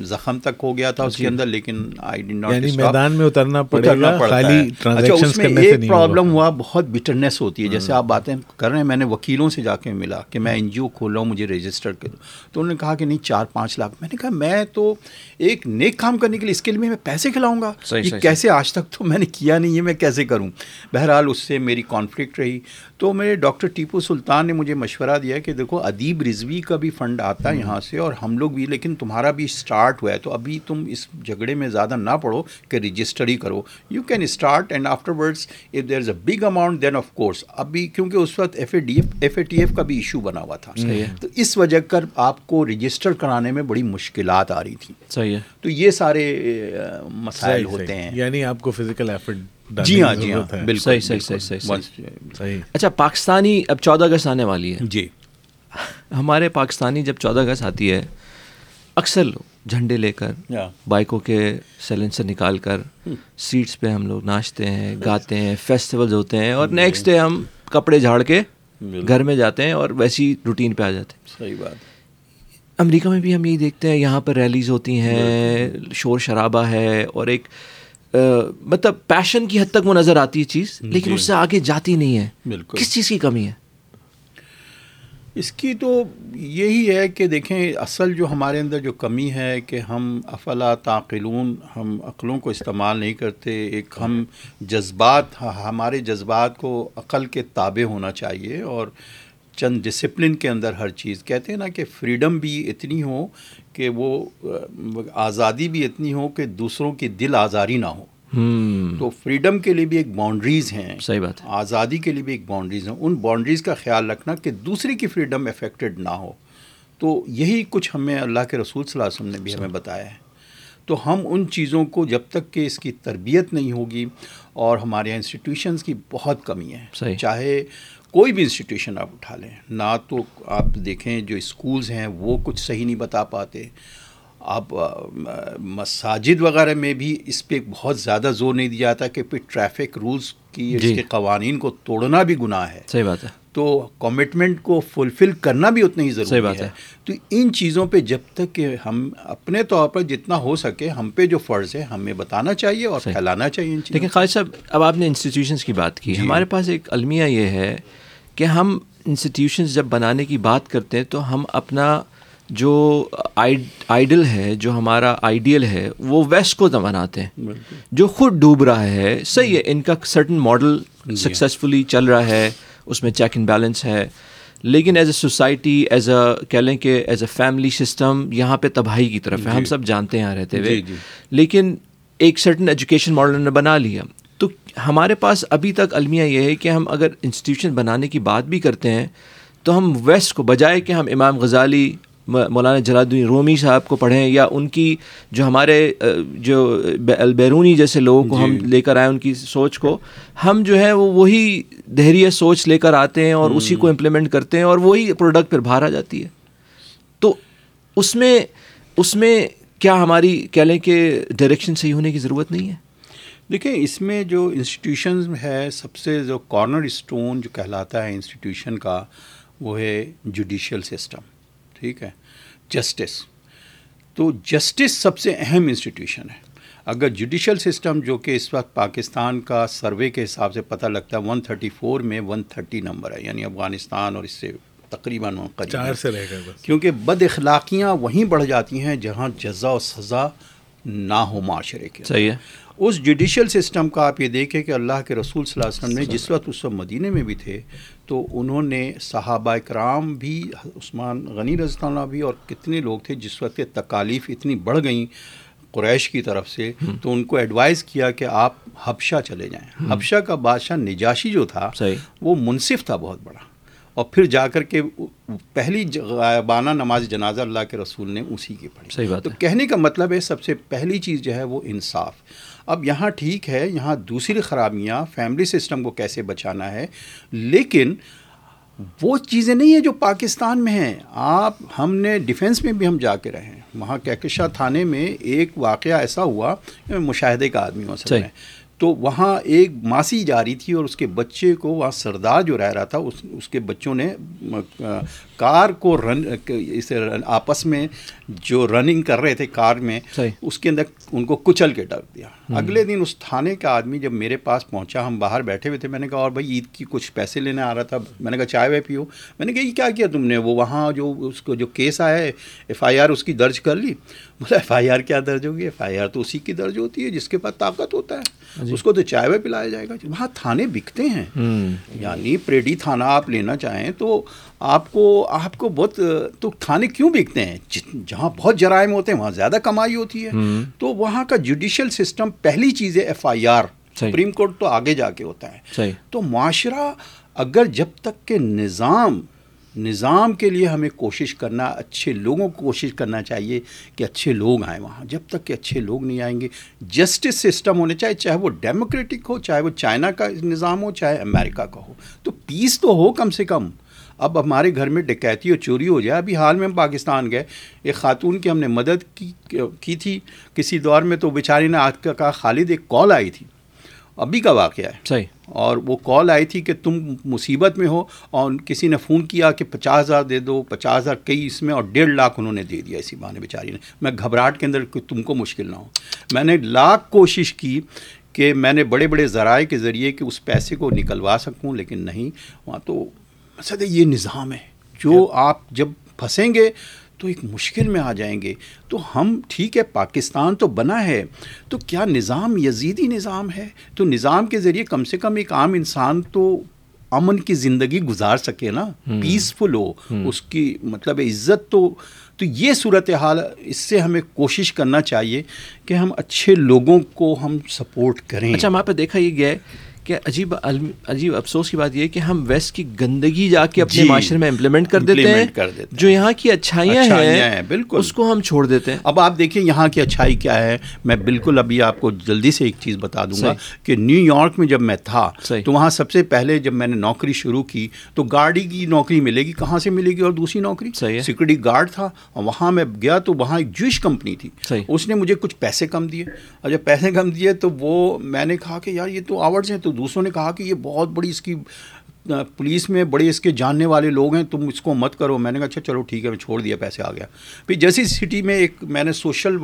B: زخم تک ہو گیا تھا اس کے جی۔ اندر لیکن
C: آئی ڈی ناٹ یعنی میدان میں اترنا پڑے گا
B: خالی اچھا اس میں ایک پرابلم ہوا بہت بٹرنیس ہوتی ہے۔ جیسے آپ باتیں کر رہے ہیں میں نے وکیلوں سے جا کے ملا کہ میں این جی او کھول رہا ہوں مجھے رجسٹر کر دو تو انہوں نے کہا کہ نہیں چار پانچ لاکھ۔ میں نے کہا میں تو ایک نیک کام کرنے کے لیے اس کے لیے میں پیسے کھلاؤں گا۔ کیسے آج تک تو میں نے کیا نہیں ہے، میں کیسے کروں؟ بہرحال اس سے میری کانفلکٹ رہی۔ تو میرے ڈاکٹر ٹیپو سلطان نے مجھے مشورہ دیا کہ دیکھو ادیب رضوی کا بھی فنڈ آتا ہے یہاں سے اور ہم لوگ بھی لیکن تمہارا بھی اسٹارٹ ہوا ہے تو ابھی تم اس جھگڑے میں زیادہ نہ پڑھو کہ رجسٹر ہی کرو۔ You can start and afterwards if there is a big amount then of course ابھی کیونکہ اس وقت F A D F F A T F کا بھی ایشو بنا ہوا تھا۔ تو اس وجہ کر آپ کو رجسٹر کرانے میں بڑی مشکلات آ رہی تھیں۔
A: صحیح ہے۔
B: تو یہ سارے مسائل ہوتے ہیں۔
C: یعنی آپ کو فزیکل ایفرٹ
B: جی ہاں جی ہاں بالکل
A: صحیح صحیح صحیح صحیح صحیح۔ اچھا پاکستانی اب چودہ اگست آنے والی ہے
B: جی۔
A: ہمارے پاکستانی جب چودہ اگست آتی ہے اکثر لوگ جھنڈے لے کر بائکوں کے سیلنسر نکال کر سیٹس پہ ہم لوگ ناچتے ہیں گاتے ہیں فیسٹیولز ہوتے ہیں اور نیکسٹ ڈے ہم کپڑے جھاڑ کے گھر میں جاتے ہیں اور ویسی روٹین پہ آ جاتے ہیں۔
B: صحیح بات۔
A: امریکہ میں بھی ہم یہی دیکھتے ہیں یہاں پر ریلیز ہوتی ہیں شور شرابہ ہے اور ایک مطلب پیشن کی حد تک وہ نظر آتی ہے چیز لیکن جی۔ اس سے آگے جاتی نہیں ہے۔ بالکل۔ کس چیز کی کمی ہے؟
B: اس کی تو یہی ہے کہ دیکھیں اصل جو ہمارے اندر جو کمی ہے کہ ہم افلا تعقلون ہم عقلوں کو استعمال نہیں کرتے ایک ہم جذبات ہمارے جذبات کو عقل کے تابع ہونا چاہیے اور چند ڈسپلن کے اندر ہر چیز کہتے ہیں نا کہ فریڈم بھی اتنی ہو کہ وہ آزادی بھی اتنی ہو کہ دوسروں کی دل آزاری نہ ہو۔ تو فریڈم کے لیے بھی ایک باؤنڈریز ہیں۔
A: صحیح بات
B: آزادی کے لیے بھی ایک باؤنڈریز ہیں۔ ان باؤنڈریز کا خیال رکھنا کہ دوسری کی فریڈم افیکٹڈ نہ ہو۔ تو یہی کچھ ہمیں اللہ کے رسول صلی اللہ علیہ وسلم نے بھی ہمیں بتایا ہے۔ تو ہم ان چیزوں کو جب تک کہ اس کی تربیت نہیں ہوگی اور ہمارے یہاں انسٹیٹیوشنس کی بہت کمی ہے۔
A: صحیح۔
B: چاہے کوئی بھی انسٹیٹیوشن آپ اٹھا لیں نہ تو آپ دیکھیں جو اسکولز ہیں وہ کچھ صحیح نہیں بتا پاتے۔ آپ مساجد وغیرہ میں بھی اس پہ بہت زیادہ زور نہیں دیا جاتا کہ پھر ٹریفک رولز کی اس
A: جی۔
B: کے قوانین کو توڑنا بھی گناہ ہے۔
A: صحیح بات ہے۔
B: تو کمٹمنٹ کو فلفل کرنا بھی اتنا ہی
A: صحیح
B: ضروری
A: بات
B: ہے۔
A: ہے
B: تو ان چیزوں پہ جب تک کہ ہم اپنے طور پر جتنا ہو سکے ہم پہ جو فرض ہے ہمیں بتانا چاہیے اور۔ پھیلانا چاہیے ان
A: لیکن خالد صاحب اب آپ نے انسٹیٹیوشنس کی بات کی۔
B: جی۔
A: ہمارے پاس ایک المیہ یہ ہے کہ ہم انسٹیٹیوشنس جب بنانے کی بات کرتے ہیں تو ہم اپنا جو آئیڈل ہے جو ہمارا آئیڈیل ہے وہ ویسٹ کو بناتے ہیں۔ جو خود ڈوب رہا ہے صحیح ہے ان کا سرٹن ماڈل سکسیزفلی چل رہا ہے اس میں چیک اینڈ بیلنس ہے۔ لیکن as a society as a کہہ لیں کہ ایز اے فیملی سسٹم یہاں پہ تباہی کی طرف ہے۔ ہم سب جانتے ہیں یہاں رہتے ہوئے۔
B: جی، جی۔
A: لیکن ایک سرٹن ایجوکیشن ماڈل نے بنا لیا۔ ہمارے پاس ابھی تک المیہ یہ ہے کہ ہم اگر انسٹیٹیوشن بنانے کی بات بھی کرتے ہیں تو ہم ویسٹ کو بجائے کہ ہم امام غزالی مولانا جلال الدین رومی صاحب کو پڑھیں یا ان کی جو ہمارے جو البیرونی جیسے لوگوں کو ہم لے کر آئیں ان کی سوچ کو ہم جو ہے وہ وہی دہریہ سوچ لے کر آتے ہیں اور اسی کو امپلیمنٹ کرتے ہیں اور وہی پروڈکٹ پھر باہر آ جاتی ہے۔ تو اس میں اس میں کیا ہماری کہہ لیں کہ ڈائریکشن صحیح ہونے کی ضرورت نہیں ہے؟
B: دیکھیں اس میں جو انسٹیٹیوشنز ہے سب سے جو کارنر اسٹون جو کہلاتا ہے انسٹیٹیوشن کا وہ ہے جوڈیشل سسٹم ٹھیک ہے؟ جسٹس تو جسٹس سب سے اہم انسٹیٹیوشن ہے۔ اگر جوڈیشل سسٹم جو کہ اس وقت پاکستان کا سروے کے حساب سے پتہ لگتا ہے ون تھرٹی فور میں ون تھرٹی نمبر ہے یعنی افغانستان اور اس سے تقریباً قریب
C: چار۔ سے رہ گئے
B: کیونکہ بد اخلاقیاں وہیں بڑھ جاتی ہیں جہاں جزا و سزا نہ ہو معاشرے کے
A: صحیح ہے۔
B: اس جوڈیشل سسٹم کا آپ یہ دیکھیں کہ اللہ کے رسول صلی اللہ علیہ وسلم نے جس وقت اس وقت مدینہ میں بھی تھے تو انہوں نے صحابہ کرام بھی عثمان غنی رضی اللہ بھی اور کتنے لوگ تھے جس وقت کے تکالیف اتنی بڑھ گئیں قریش کی طرف سے تو ان کو ایڈوائز کیا کہ آپ حبشہ چلے جائیں۔ حبشہ کا بادشاہ نجاشی جو تھا وہ منصف تھا بہت بڑا۔ اور پھر جا کر کے پہلی غائبانہ نماز جنازہ اللہ کے رسول نے اسی کی پڑھی۔
A: صحیح بات
B: تو
A: ہے۔
B: کہنے کا مطلب ہے سب سے پہلی چیز جو ہے وہ انصاف۔ اب یہاں ٹھیک ہے یہاں دوسری خرابیاں فیملی سسٹم کو کیسے بچانا ہے لیکن وہ چیزیں نہیں ہیں جو پاکستان میں ہیں۔ آپ ہم نے ڈیفنس میں بھی ہم جا کے رہے ہیں۔ وہاں کہکشاں تھانے میں ایک واقعہ ایسا ہوا کہ میں مشاہدے کا آدمی ہوں اصل
A: صحیح۔
B: تو وہاں ایک ماسی جا رہی تھی اور اس کے بچے کو وہاں سردار جو رہ رہا تھا اس اس کے بچوں نے کار کو رن اسے آپس میں جو رننگ کر رہے تھے کار میں۔ اس کے اندر ان کو کچل کے ڈر دیا۔ اگلے دن اس تھانے کا آدمی جب میرے پاس پہنچا ہم باہر بیٹھے ہوئے تھے میں نے کہا اور بھائی عید کی کچھ پیسے لینے آ رہا تھا۔ میں نے کہا چائے وائے پیو۔ میں نے کہا یہ کیا کیا تم نے؟ وہ وہاں جو اس کو جو کیس آیا ہے ایف آئی آر اس کی درج کر لی۔ بولا ایف آئی آر کیا درج ہوگی؟ ایف آئی آر تو اسی کی درج ہوتی ہے جس کے پاس طاقت ہوتا ہے۔ اس کو تو چائے وائے پلایا جائے گا۔ وہاں تھانے بکتے ہیں۔ یعنی پریڈی تھانہ آپ لینا چاہیں تو آپ کو آپ کو بہت تو تھانے کیوں بکتے ہیں؟ جہاں بہت جرائم ہوتے ہیں وہاں زیادہ کمائی ہوتی ہے۔ تو وہاں کا جوڈیشل سسٹم پہلی چیز ہے F I R. Supreme court تو آگے جا کے ہوتا ہے۔ تو معاشرہ اگر جب تک کہ نظام نظام کے لیے ہمیں کوشش کرنا، اچھے لوگوں کو کوشش کرنا چاہیے کہ اچھے لوگ آئیں وہاں۔ جب تک کہ اچھے لوگ نہیں آئیں گے جسٹس سسٹم ہونے چاہیے، چاہے وہ ڈیموکریٹک ہو، چاہے وہ چائنا کا نظام ہو، چاہے امریکہ کا ہو۔ تو پیس تو ہو کم سے کم۔ اب ہمارے گھر میں ڈکیتی اور چوری ہو جائے۔ ابھی حال میں ہم پاکستان گئے۔ ایک خاتون کی ہم نے مدد کی کی تھی۔ کسی دور میں تو بیچاری نے آج کا کہا، خالد، ایک کال آئی تھی۔ ابھی کا واقعہ ہے۔
A: صحیح۔
B: اور وہ کال آئی تھی کہ تم مصیبت میں ہو اور کسی نے فون کیا کہ پچاس ہزار دے دو پچاس ہزار کئی اس میں اور ڈیڑھ لاکھ انہوں نے دے دیا اسی بہانے بیچاری نے۔ میں گھبراہٹ کے اندر تم کو مشکل نہ ہو۔ میں نے لاکھ کوشش کی کہ میں نے بڑے بڑے ذرائع کے ذریعے کہ اس پیسے کو نکلوا سکوں لیکن نہیں۔ وہاں تو مقصد یہ نظام ہے۔ جو آپ جب پھنسیں گے تو ایک مشکل میں آ جائیں گے۔ تو ہم ٹھیک ہے پاکستان تو بنا ہے تو کیا نظام یزیدی نظام ہے؟ تو نظام کے ذریعے کم سے کم ایک عام انسان تو امن کی زندگی گزار سکے نا۔ پیسفل ہو اس کی مطلب عزت تو تو یہ صورت حال اس سے ہمیں کوشش کرنا چاہیے کہ ہم اچھے لوگوں کو ہم سپورٹ کریں۔
A: اچھا وہاں پہ دیکھا یہ گیا ہے کہ عجیب عجیب افسوس کی بات یہ ہے کہ ہم ویسٹ کی گندگی جا کے اپنے
B: جی،
A: معاشرے میں امپلیمنٹ کر دیتے ہیں۔ جو یہاں کی اچھائیاں ہیں
B: بالکل۔
A: اس کو ہم چھوڑ دیتے ہیں
B: اب آپ دیکھیں یہاں کی اچھائی کیا ہے میں بالکل ابھی آپ کو جلدی سے ایک چیز بتا دوں گا۔ کہ نیو یارک میں جب میں تھا۔ تو وہاں سب سے پہلے جب میں نے نوکری شروع کی تو گارڈی کی نوکری ملے گی کہاں سے ملے گی اور دوسری نوکری۔ سیکورٹی گارڈ تھا اور وہاں میں گیا تو وہاں ایک جوش کمپنی تھی۔ اس نے مجھے کچھ پیسے کم دیے اور جب پیسے کم دیے تو وہ میں نے کہا کہ یار یہ تو آورڈز ہیں تو دوسروں نے کہا کہ یہ بہت بڑی اس کی پولیس میں بڑے اس کے جاننے والے لوگ ہیں تم اس کو مت کرو۔ میں نے کہا اچھا چلو ٹھیک ہے میں چھوڑ دیا پیسے آ گیا۔ پھر جیسی سٹی میں ایک میں نے سوشل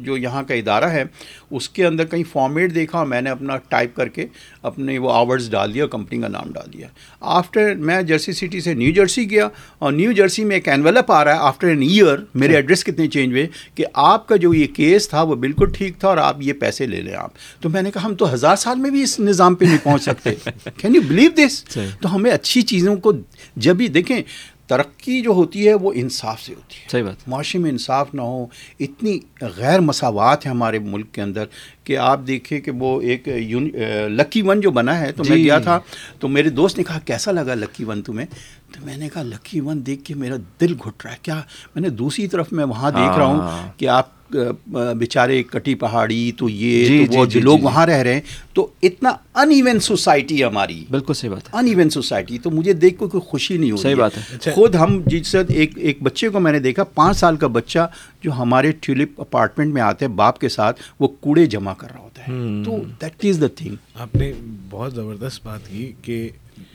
B: جو یہاں کا ادارہ ہے اس کے اندر کہیں فارمیٹ دیکھا میں نے اپنا ٹائپ کر کے اپنے وہ آورز ڈال دیا کمپنی کا نام ڈال دیا۔ آفٹر میں جرسی سٹی سے نیو جرسی گیا اور نیو جرسی میں ایک انویلپ آ رہا ہے آفٹر این ایئر میرے ایڈریس کتنے چینج ہوئے کہ آپ کا جو یہ کیس تھا وہ بالکل ٹھیک تھا اور آپ یہ پیسے لے لیں آپ۔ تو میں نے کہا ہم تو ہزار سال میں بھی اس نظام پہ نہیں پہنچ سکتے۔ کین یو بلیو دس
A: صحیح۔
B: تو ہمیں اچھی چیزوں کو جب بھی دیکھیں ترقی جو ہوتی ہے وہ انصاف سے ہوتی ہے
A: صحیح بات
B: معاشرے میں انصاف نہ ہو اتنی غیر مساوات ہے ہمارے ملک کے اندر کہ آپ دیکھیں کہ وہ ایک یون لکی ون جو بنا ہے تو میں
A: جی۔
B: گیا تھا تو میرے دوست نے کہا کیسا لگا لکی ون تمہیں تو میں نے کہا لکی ون دیکھ کے میرا دل گھٹ رہا ہے کیا میں نے دوسری طرف میں وہاں دیکھ رہا
A: ہاں۔
B: ہوں کہ آپ بیچارے کٹی پہاڑی تو یہ
A: جی،
B: تو وہ
A: جی،
B: جو
A: جی،
B: لوگ
A: جی۔
B: وہاں رہ رہے ہیں تو اتنا ان ایون سوسائٹی ہے ہماری
A: بالکل صحیح بات ہے
B: ان ایون سوسائٹی تو مجھے دیکھ کو کوئی خوشی نہیں ہو رہی
A: صحیح بات ہے۔
C: اچھا۔
B: خود ہم جس ایک ایک بچے کو میں نے دیکھا پانچ سال کا بچہ جو ہمارے ٹیولپ اپارٹمنٹ میں آتے ہیں باپ کے ساتھ وہ کوڑے جمع کر رہا ہوتا ہے تو دیٹ از دا تھنگ
C: آپ نے بہت زبردست بات کی کہ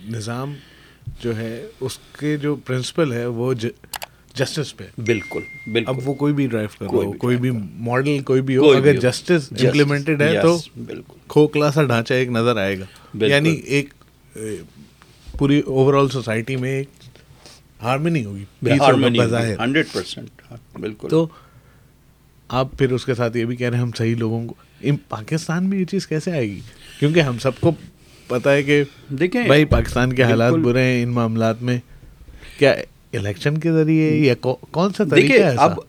C: نظام جو ہے اس کے جو پرنسپل ہے وہ جسٹس پہ
B: بالکل بالکل
C: اب وہ کوئی بھی ڈرائیو کر رہا
B: کوئی
C: ہو
B: بھی
C: کوئی بھی ماڈل کوئی بھی ہو اگر۔ جسٹس امپلیمنٹڈ ہے تو کھوکھلا سا ڈھانچہ ایک نظر آئے گا۔ یعنی ایک پوری اوور آل سوسائٹی میں ایک ہارمنی ہوگی
B: ہنڈریڈ پرسینٹ بالکل
C: تو آپ پھر اس کے ساتھ یہ بھی کہہ رہے ہیں ہم صحیح لوگوں کو ان پاکستان میں یہ چیز کیسے آئے گی کیونکہ ہم سب کو پتہ ہے کہ
B: دیکھیں
C: بھائی پاکستان کے حالات۔ برے ہیں ان معاملات میں کیا الیکشن کے ذریعے یا کو- کون سا طریقہ
B: دیکھیے
C: ہے
B: اب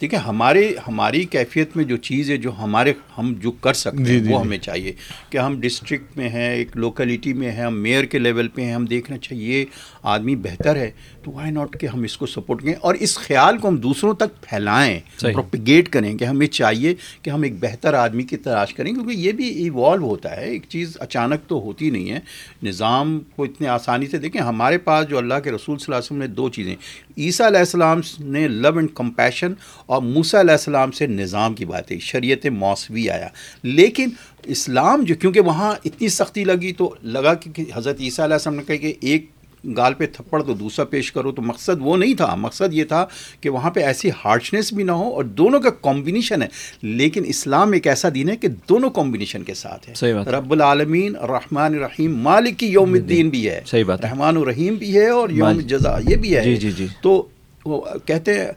B: دیکھیں ہمارے ہماری کیفیت میں جو چیز ہے جو ہمارے ہم جو کر سکتے
C: جی،
B: ہیں
C: جی،
B: وہ
C: جی۔
B: ہمیں چاہیے کہ ہم ڈسٹرکٹ میں ہیں ایک لوکیلٹی میں ہیں ہم میئر کے لیول پہ ہیں ہم دیکھنا چاہیے یہ آدمی بہتر ہے تو وائی ناٹ کہ ہم اس کو سپورٹ کریں اور اس خیال کو ہم دوسروں تک پھیلائیں۔ پروپیگیٹ کریں کہ ہمیں چاہیے کہ ہم ایک بہتر آدمی کی تلاش کریں کیونکہ یہ بھی ایوالو ہوتا ہے۔ ایک چیز اچانک تو ہوتی نہیں ہے۔ نظام کو اتنے آسانی سے دیکھیں ہمارے پاس جو اللہ کے رسول صلی اللہ علیہ وسلم نے دو چیزیں عیسیٰ علیہ السلام نے لو اینڈ کمپیشن اور موسیٰ علیہ السلام سے نظام کی بات ہے۔ شریعت موسوی آیا۔ لیکن اسلام جو کیونکہ وہاں اتنی سختی لگی تو لگا کہ حضرت عیسیٰ علیہ السلام نے کہا کہ ایک گال پہ تھپڑ تو دوسرا پیش کرو تو مقصد وہ نہیں تھا مقصد یہ تھا کہ وہاں پہ ایسی ہارشنس بھی نہ ہو اور دونوں کا کمبینیشن ہے۔ لیکن اسلام ایک ایسا دین ہے کہ دونوں کمبینیشن کے ساتھ ہے۔
A: صحیح بات۔ ہے۔
B: رب العالمین رحمان الرحیم مالک کی یوم الدین بھی ہے۔
A: صحیح بات۔
B: رحمان الرحیم بھی ہے اور یوم جزا یہ بھی ہے۔
A: جی، جی، جی۔
B: تو وہ کہتے ہیں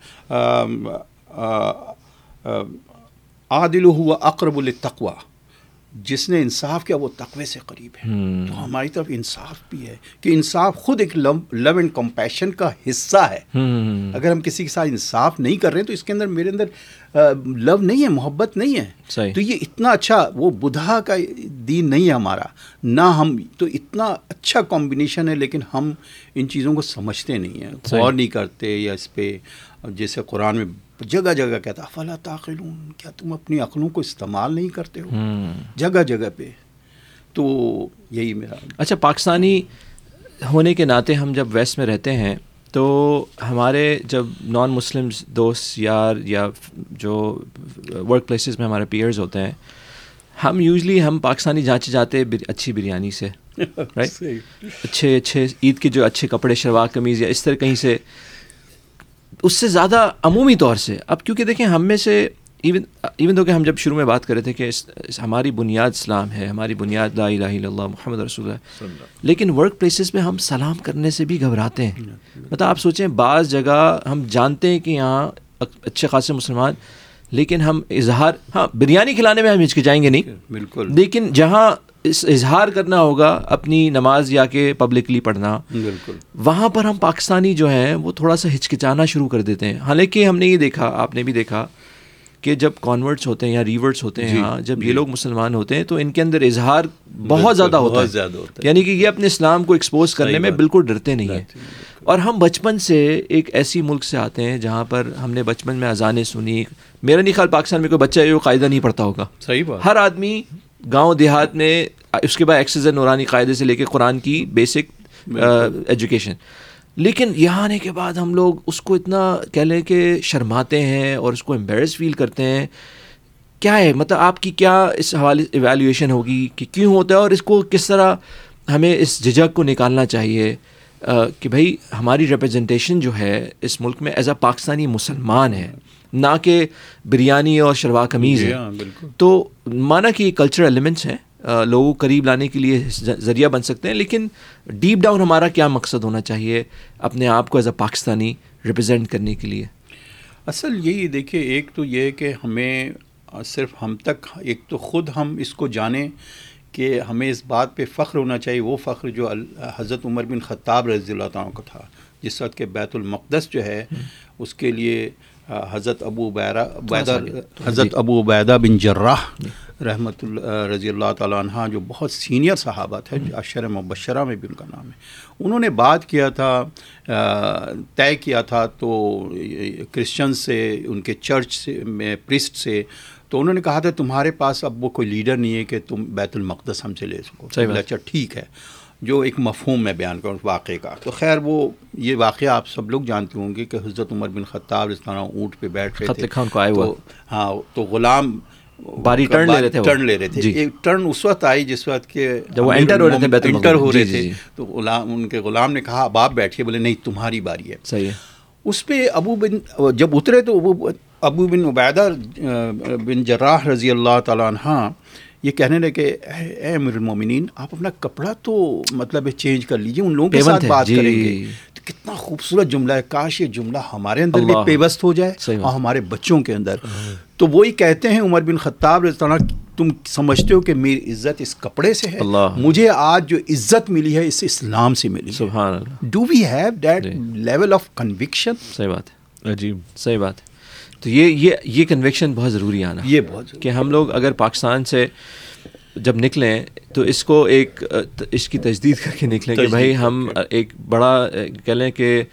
B: عادل ہوا اقرب التقوا جس نے انصاف کیا وہ تقوی سے قریب ہے۔ تو ہماری طرف انصاف بھی ہے کہ انصاف خود ایک لو اینڈ کمپیشن کا حصہ ہے۔ اگر ہم کسی کے ساتھ انصاف نہیں کر رہے ہیں تو اس کے اندر میرے اندر لو نہیں ہے محبت نہیں ہے۔
A: صحیح۔
B: تو یہ اتنا اچھا وہ بدھا کا دین نہیں ہے ہمارا۔ نہ ہم تو اتنا اچھا کمبینیشن ہے لیکن ہم ان چیزوں کو سمجھتے نہیں ہیں۔ غور نہیں کرتے یا اس پہ جیسے قرآن میں جگہ جگہ کہتا فلا تعقلون؟ کیا تم اپنی عقلوں کو استعمال نہیں کرتے ہو؟ جگہ جگہ پہ۔ تو یہی میرا۔
A: اچھا پاکستانی ہونے کے ناطے ہم جب ویسٹ میں رہتے ہیں تو ہمارے جب نان مسلم دوست یار یا جو ورک پلیسز میں ہمارے پیئرز ہوتے ہیں ہم یوزلی ہم پاکستانی جانچے جاتے اچھی بریانی سے *laughs* رائٹ۔ اچھے اچھے عید کے جو اچھے کپڑے شلوار قمیض یا اس طرح کہیں سے اس سے زیادہ عمومی طور سے اب کیونکہ دیکھیں ہم میں سے ایون ایون دو کہ ہم جب شروع میں بات کر رہے تھے کہ اس, اس ہماری بنیاد اسلام ہے ہماری بنیاد لا الہ الا اللہ محمد رسول اللہ لیکن ورک پلیسز میں ہم سلام کرنے سے بھی گھبراتے ہیں۔ مطلب آپ سوچیں بعض جگہ ہم جانتے ہیں کہ یہاں اچھے خاصے مسلمان لیکن ہم اظہار ہاں بریانی کھلانے میں ہم ہچکچائیں گے نہیں۔
B: بالکل۔
A: لیکن جہاں اس اظہار کرنا ہوگا اپنی نماز یا کے پبلکلی پڑھنا
B: بالکل۔
A: وہاں پر ہم پاکستانی جو ہیں وہ تھوڑا سا ہچکچانا شروع کر دیتے ہیں۔ حالانکہ ہم نے یہ دیکھا آپ نے بھی دیکھا کہ جب کانورٹس ہوتے ہیں یا ریورٹس ہوتے ہیں
B: جی،
A: یہاں جب
B: جی۔
A: یہ لوگ مسلمان ہوتے ہیں تو ان کے اندر اظہار بہت زیادہ ہوتا ہے۔ یعنی کہ یہ اپنے اسلام کو ایکسپوز کرنے میں۔ بالکل ڈرتے نہیں ہیں۔ اور ہم بچپن سے ایک ایسی ملک سے آتے ہیں جہاں پر ہم نے بچپن میں اذانیں سنی۔ میرا نہیں خیال پاکستان میں کوئی بچہ ہے جو قاعدہ نہیں پڑھتا ہوگا۔
B: صحیح بات۔
A: ہر آدمی گاؤں دیہات میں اس کے بعد ایکسیز نورانی قاعدے سے لے کے قرآن کی بیسک ایجوکیشن لیکن یہاں آنے کے بعد ہم لوگ اس کو اتنا کہہ لیں کہ شرماتے ہیں اور اس کو امبیرس فیل کرتے ہیں۔ کیا ہے؟ مطلب آپ کی کیا اس حوالے ایویلیویشن ہوگی کہ کیوں ہوتا ہے اور اس کو کس طرح ہمیں اس جھجک کو نکالنا چاہیے؟ کہ بھائی ہماری ریپرزنٹیشن جو ہے اس ملک میں ایز اے پاکستانی مسلمان ہے نہ کہ بریانی اور شلوار قمیض
B: جی
A: ہے
B: ہاں بالکل۔
A: تو مانا کہ یہ کلچر ایلیمنٹس ہیں لوگوں کو قریب لانے کے لیے ذریعہ بن سکتے ہیں لیکن ڈیپ ڈاؤن ہمارا کیا مقصد ہونا چاہیے اپنے آپ کو ایز اے پاکستانی ریپرزینٹ کرنے کے لیے؟
B: اصل یہی دیکھیے ایک تو یہ کہ ہمیں صرف ہم تک ایک تو خود ہم اس کو جانیں کہ ہمیں اس بات پہ فخر ہونا چاہیے وہ فخر جو حضرت عمر بن خطاب رضی اللہ تعالیٰ کو تھا جس وقت کہ بیت المقدس جو ہے اس کے لیے حضرت ابو عبیدہ
A: آگے،
B: حضرت ابو عبیدہ بن جراح رحمۃ اللہ رضی اللہ تعالیٰ عنہ جو بہت سینئر صحابہ تھے اشر مبشرہ میں بھی ان کا نام ہے۔ انہوں نے بات کیا تھا طے کیا تھا تو کرسچن سے ان کے چرچ سے میں پرسٹ سے تو انہوں نے کہا تھا تمہارے پاس اب وہ کوئی لیڈر نہیں ہے کہ تم بیت المقدس ہم سے لے سکو۔ اچھا ٹھیک ہے جو ایک مفہوم میں بیان کروں اس واقعے کا تو خیر وہ یہ واقعہ آپ سب لوگ جانتے ہوں گے کہ حضرت عمر بن خطاب اس طرح اونٹ پہ بیٹھ رہے تھے
A: کو ہوا۔
B: تو ہاں تو غلام
A: باری turn لے رہے تھے۔
B: ٹرن لے رہے تھے۔ ایک ٹرن اس وقت آئی جس وقت کہ
A: جب وہ enter ہو رہے تھے
B: enter ہو رہے
A: جی،
B: تھے
A: جی، جی۔
B: تو غلام ان کے غلام نے کہا اب آپ بیٹھیے بولے نہیں تمہاری باری ہے
A: صحیح ہے
B: اس پہ ابو بن جب اترے تو ابو ابو بن عبیدہ بن جراح رضی اللہ تعالیٰ عنہ یہ کہنے لگے کہ اے امیر المومنین آپ اپنا کپڑا تو مطلب چینج کر لیجیے ان لوگوں کے ساتھ بات
A: جی۔
B: کریں گے تو کتنا خوبصورت جملہ ہے کاش یہ جملہ ہمارے اندر بھی۔ پیوست ہو جائے۔ اور ہمارے بچوں کے اندر تو وہی کہتے ہیں عمر بن خطاب رضی اللہ عنہ تم سمجھتے ہو کہ میری عزت اس کپڑے سے ہے
A: اللہ۔
B: مجھے آج جو عزت ملی ہے اس اسلام سے ملی ہے
A: سبحان اللہ
B: do we have that. Level of conviction
A: صحیح بات ہے
C: عجیب
A: صحیح بات ہے تو یہ یہ یہ کنویکشن بہت ضروری آنا۔
B: یہ بہت
A: کہ ہم لوگ اگر پاکستان سے جب نکلیں تو اس کو ایک اس کی تجدید کر کے نکلیں کہ بھائی ہم۔ ایک بڑا کہہ لیں کہ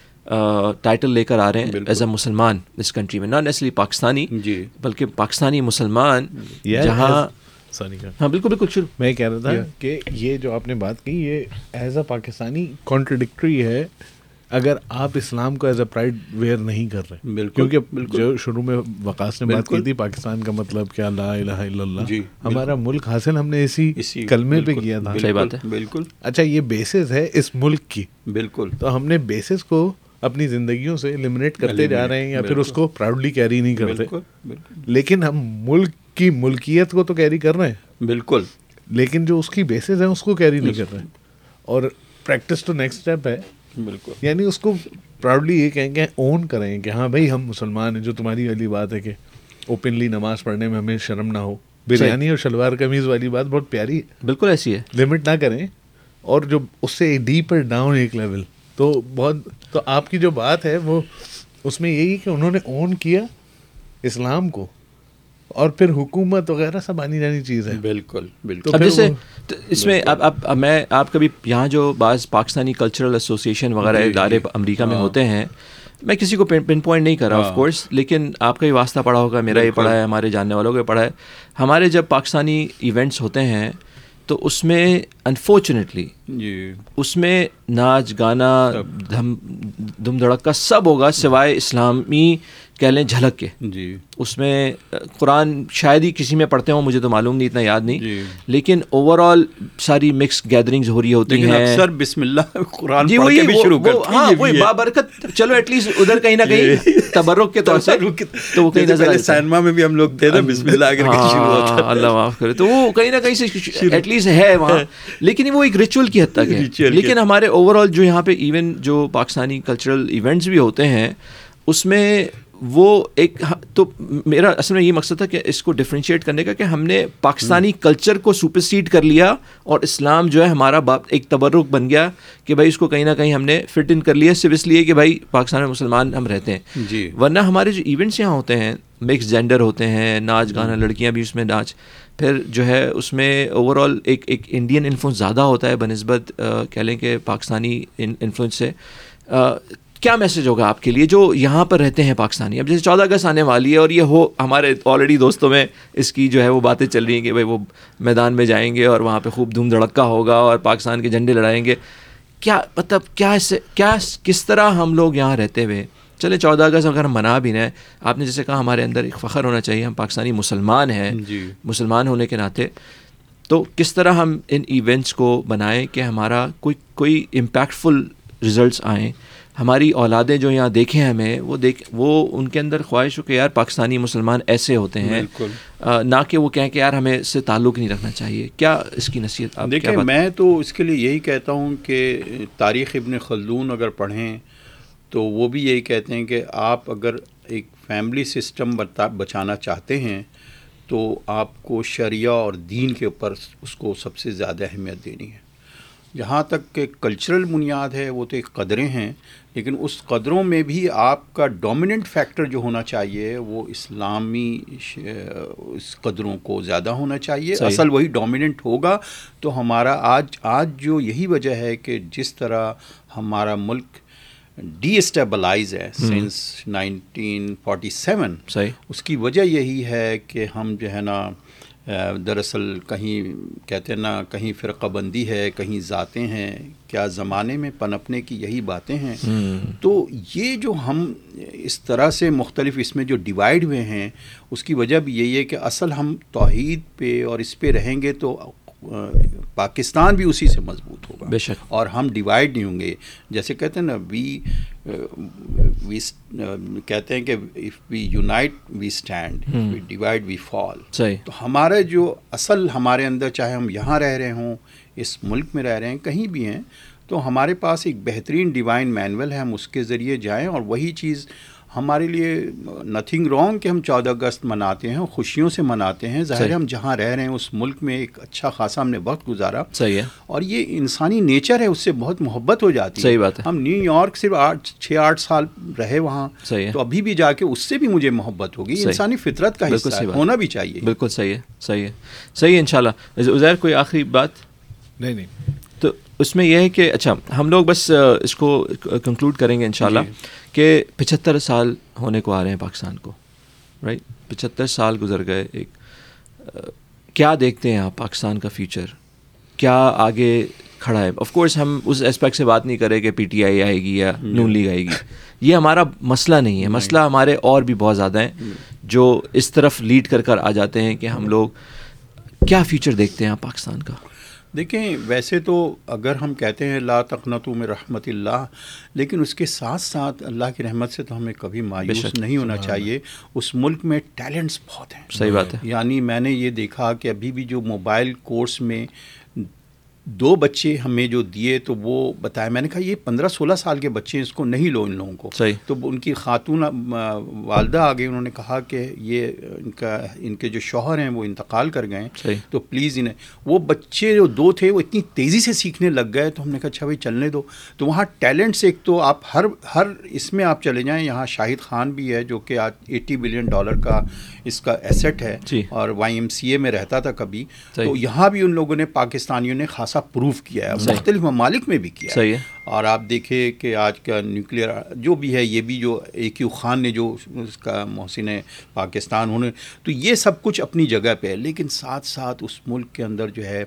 A: ٹائٹل لے کر آ رہے ہیں۔ ایز اے مسلمان اس کنٹری میں۔ ناٹ نیسلی پاکستانی
B: جی۔
A: بلکہ پاکستانی مسلمان جہاں ہاں بالکل بالکل شروع۔
C: میں کہہ رہا تھا. کہ یہ جو آپ نے بات کی یہ ایز اے پاکستانی کانٹرڈکٹری ہے۔ اگر آپ اسلام کو ایز اے پرائڈ ویئر نہیں کر رہے
B: بالکل،
C: کیونکہ
B: بالکل۔
C: جو شروع میں وقاص نے بات۔ کی تھی پاکستان کا مطلب کیا لا الہ الا اللہ
B: جی،
C: ہمارا ملک حاصل ہم نے اسی
B: اسی
C: کلمے پہ کیا تھا۔
A: صحیح بات ہے۔
B: بالکل۔
C: اچھا یہ بیسس ہے اس ملک کی۔
B: بالکل۔
C: تو ہم نے بیسس کو اپنی زندگیوں سے eliminate کرتے جا رہے ہیں یا پھر اس کو پراؤڈلی کیری نہیں کرتے۔
B: بالکل بالکل۔
C: لیکن ہم ملک کی ملکیت کو تو کیری کر رہے ہیں۔
B: بالکل۔
C: لیکن جو اس کی بیسز ہیں اس کو کیری نہیں کر رہے۔ اور پریکٹس تو نیکسٹ اسٹیپ ہے۔
B: بالکل۔
C: یعنی اس کو پراؤڈلی یہ کہیں کہ اون کریں کہ ہاں بھائی ہم مسلمان ہیں جو تمہاری والی بات ہے کہ اوپنلی نماز پڑھنے میں ہمیں شرم نہ ہو۔ بریانی اور شلوار قمیض والی بات بہت پیاری ہے۔
A: بالکل ایسی ہے۔
C: لمٹ نہ کریں۔ اور جو اس سے ڈیپر ڈاؤن ایک لیول تو بہت تو آپ کی جو بات ہے وہ اس میں یہی کہ انہوں نے اون کیا اسلام کو۔ اور پھر حکومت وغیرہ سب آنی جانی چیز ہے
B: بالکل بالکل
C: تو
A: اب جیسے اس میں اب اب میں آپ کبھی یہاں جو بعض پاکستانی کلچرل ایسوسیشن وغیرہ
B: جی،
A: ادارے
B: جی۔
A: امریکہ میں
B: ہاں۔
A: ہوتے ہیں میں کسی کو پن پوائنٹ نہیں کر رہا آف
B: ہاں۔
A: کورس لیکن آپ کا ہی واسطہ پڑا ہوگا میرا یہ۔ پڑھا ہے ہمارے جاننے والوں کا یہ پڑھا ہے ہمارے جب پاکستانی ایونٹس ہوتے ہیں تو اس میں انفارچونیٹلی
B: جی
A: اس میں ناچ گانا دھم دم دھڑکا سب ہوگا سوائے اسلامی کہہ لیں جھلک کے۔
B: جی۔
A: اس میں قرآن شاید ہی کسی میں پڑھتے ہوں مجھے تو معلوم نہیں اتنا یاد نہیں۔
B: جی۔
A: لیکن اوور آل ساری مکس گیدرنگز ہو رہی ہوتی ہیں۔
B: اکثر بسم اللہ قرآن
A: جی وہی
B: شروع کرتے ہیں
A: ہاں وہی۔ بابرکت۔ چلو ایٹ لیسٹ ادھر کہیں نہ کہیں تبرک کے طور سے تو وہ کہیں نظر
B: سینما میں بھی ہم لوگ تھے نا بسم اللہ کر کے شروع ہوتا
A: ہاں اللہ معاف کرے۔ تو وہ کہیں نہ کہیں سے ایٹ لیسٹ ہے وہاں۔ لیکن وہ ایک ریچول کی حد تک ہے۔ لیکن ہمارے اوور آل جو یہاں پہ ایون جو پاکستانی کلچرل ایونٹس بھی ہوتے ہیں اس میں وہ ایک تو میرا اصل میں یہ مقصد تھا کہ اس کو ڈفرینشیٹ کرنے کا کہ ہم نے پاکستانی کلچر کو سپرسیڈ کر لیا اور اسلام جو ہے ہمارا باپ ایک تبرک بن گیا کہ بھائی اس کو کہیں نہ کہیں ہم نے فٹ ان کر لیا صرف اس لیے کہ بھائی پاکستان میں مسلمان ہم رہتے ہیں۔
B: جی۔
A: ورنہ ہمارے جو ایونٹس یہاں ہوتے ہیں مکس جینڈر ہوتے ہیں ناچ گانا لڑکیاں بھی اس میں ناچ۔ پھر جو ہے اس میں اوور آل ایک ایک انڈین انفلوئنس زیادہ ہوتا ہے بہ نسبت کہہ لیں کہ پاکستانی انفلوئنس سے۔ کیا میسج ہوگا آپ کے لیے جو یہاں پر رہتے ہیں پاکستانی؟ اب جیسے چودہ اگست آنے والی ہے اور یہ ہو ہمارے آلریڈی دوستوں میں اس کی جو ہے وہ باتیں چل رہی ہیں کہ بھائی وہ میدان میں جائیں گے اور وہاں پہ خوب دھوم دھڑکا ہوگا اور پاکستان کے جھنڈے لڑائیں گے۔ کیا مطلب کیا اس سے کیا کس طرح ہم لوگ یہاں رہتے ہوئے؟ چلے چودہ اگست اگر ہم منا بھی رہے آپ نے جیسے کہا ہمارے اندر ایک فخر ہونا چاہیے ہم پاکستانی مسلمان ہیں جی۔ مسلمان ہونے کے ناطے۔ تو کس طرح ہم ان ایونٹس کو بنائیں کہ ہمارا کوئی کوئی امپیکٹفل رزلٹس آئیں؟ ہماری اولادیں جو یہاں دیکھیں ہمیں وہ دیکھ وہ ان کے اندر خواہش ہو کہ یار پاکستانی مسلمان ایسے ہوتے ہیں۔ نہ کہ وہ کہیں کہ یار ہمیں اس سے تعلق نہیں رکھنا چاہیے۔ کیا اس کی نصیحت
B: آپ دیکھیں میں تو اس کے لیے یہی کہتا ہوں کہ تاریخ ابن خلدون اگر پڑھیں تو وہ بھی یہی کہتے ہیں کہ آپ اگر ایک فیملی سسٹم بچانا چاہتے ہیں تو آپ کو شریعہ اور دین کے اوپر اس کو سب سے زیادہ اہمیت دینی ہے۔ جہاں تک کہ کلچرل بنیاد ہے وہ تو ایک قدریں ہیں لیکن اس قدروں میں بھی آپ کا ڈومیننٹ فیکٹر جو ہونا چاہیے وہ اسلامی اس قدروں کو زیادہ ہونا چاہیے۔ اصل وہی ڈومیننٹ ہوگا۔ تو ہمارا آج آج جو یہی وجہ ہے کہ جس طرح ہمارا ملک ڈی اسٹیبلائز ہے سنس نائنٹین فورٹی سیون اس کی وجہ یہی ہے کہ ہم جو ہے نا دراصل کہیں کہتے ہیں نا کہیں فرقہ بندی ہے کہیں ذاتیں ہیں کیا زمانے میں پنپنے کی یہی باتیں ہیں؟ تو یہ جو ہم اس طرح سے مختلف اس میں جو ڈیوائڈ ہوئے ہیں اس کی وجہ بھی یہی ہے کہ اصل ہم توحید پہ اور اس پہ رہیں گے تو پاکستان بھی اسی سے مضبوط ہوگا۔
A: بے شک۔
B: اور ہم ڈیوائڈ نہیں ہوں گے۔ جیسے کہتے ہیں نا وی وی کہتے ہیں کہ if we unite we stand we divide we fall تو ہمارے جو اصل ہمارے اندر چاہے ہم یہاں رہ رہے ہوں اس ملک میں رہ رہے ہیں کہیں بھی ہیں تو ہمارے پاس ایک بہترین ڈیوائن مینول ہے۔ ہم اس کے ذریعے جائیں اور وہی چیز ہمارے لیے نتھنگ رانگ کہ ہم چودہ اگست مناتے ہیں خوشیوں سے مناتے ہیں۔ ظاہر ہم جہاں رہ رہے ہیں اس ملک میں ایک اچھا خاصا ہم نے وقت گزارا۔
A: صحیح ہے۔
B: اور یہ انسانی نیچر ہے اس سے بہت محبت ہو جاتی
A: صحیح بات ہے۔
B: ہم نیو یارک صرف آٹھ چھ آٹھ سال رہے وہاں۔
A: صحیح ہے۔
B: تو ابھی بھی جا کے اس سے بھی مجھے محبت ہوگی۔ انسانی فطرت کا حصہ ہے ہونا بھی چاہیے۔
A: بالکل صحیح ہے۔ صحیح ہے۔ صحیح ہے ان شاء کوئی آخری بات؟
C: نہیں نہیں۔
A: اس میں یہ ہے کہ اچھا ہم لوگ بس اس کو کنکلوڈ کریں گے ان شاء اللہ کہ پچہتر سال ہونے کو آ رہے ہیں پاکستان کو رائٹ پچہتر سال گزر گئے ایک کیا دیکھتے ہیں آپ پاکستان کا فیوچر کیا آگے کھڑا ہے؟ آف کورس ہم اس اسپیکٹ سے بات نہیں کریں کہ پی ٹی آئی آئے گی یا نون لیگ آئے گی۔ یہ ہمارا مسئلہ نہیں ہے۔ مسئلہ ہمارے اور بھی بہت زیادہ ہیں جو اس طرف لیڈ کر کر آ جاتے ہیں کہ ہم لوگ کیا فیوچر دیکھتے ہیں پاکستان کا؟
B: دیکھیں ویسے تو اگر ہم کہتے ہیں لا تقنتو میں رحمت اللہ لیکن اس کے ساتھ ساتھ اللہ کی رحمت سے تو ہمیں کبھی مایوس نہیں ہونا چاہیے۔ اس ملک میں ٹیلنٹس بہت ہیں۔
A: صحیح بات ہے۔
B: یعنی میں نے یہ دیکھا کہ ابھی بھی جو موبائل کورس میں دو بچے ہمیں جو دیے تو وہ بتایا میں نے کہا یہ پندرہ سولہ سال کے بچے اس کو نہیں لو ان لوگوں کو۔
A: صحیح۔
B: تو ان کی خاتون والدہ آ گئی انہوں نے کہا کہ یہ ان کا ان کے جو شوہر ہیں وہ انتقال کر گئے۔ تو پلیز انہیں وہ بچے جو دو تھے وہ اتنی تیزی سے سیکھنے لگ گئے تو ہم نے کہا اچھا بھائی چلنے دو۔ تو وہاں ٹیلنٹس ایک تو آپ ہر ہر اس میں آپ چلے جائیں۔ یہاں شاہد خان بھی ہے جو کہ آج ایٹی بلین ڈالر کا اس کا ایسٹ ہے
A: جی۔
B: اور وائی ایم سی اے میں رہتا تھا کبھی۔ تو یہاں بھی ان لوگوں نے پاکستانیوں نے خاصا پروف کیا ہے مختلف ممالک میں بھی کیا
A: ہے۔
B: اور آپ دیکھیں کہ آج کا نیوکلیئر جو بھی ہے یہ بھی جو اے کیو خان نے جو اس کا محسن پاکستان ہونے تو یہ سب کچھ اپنی جگہ پہ ہے۔ لیکن ساتھ ساتھ اس ملک کے اندر جو ہے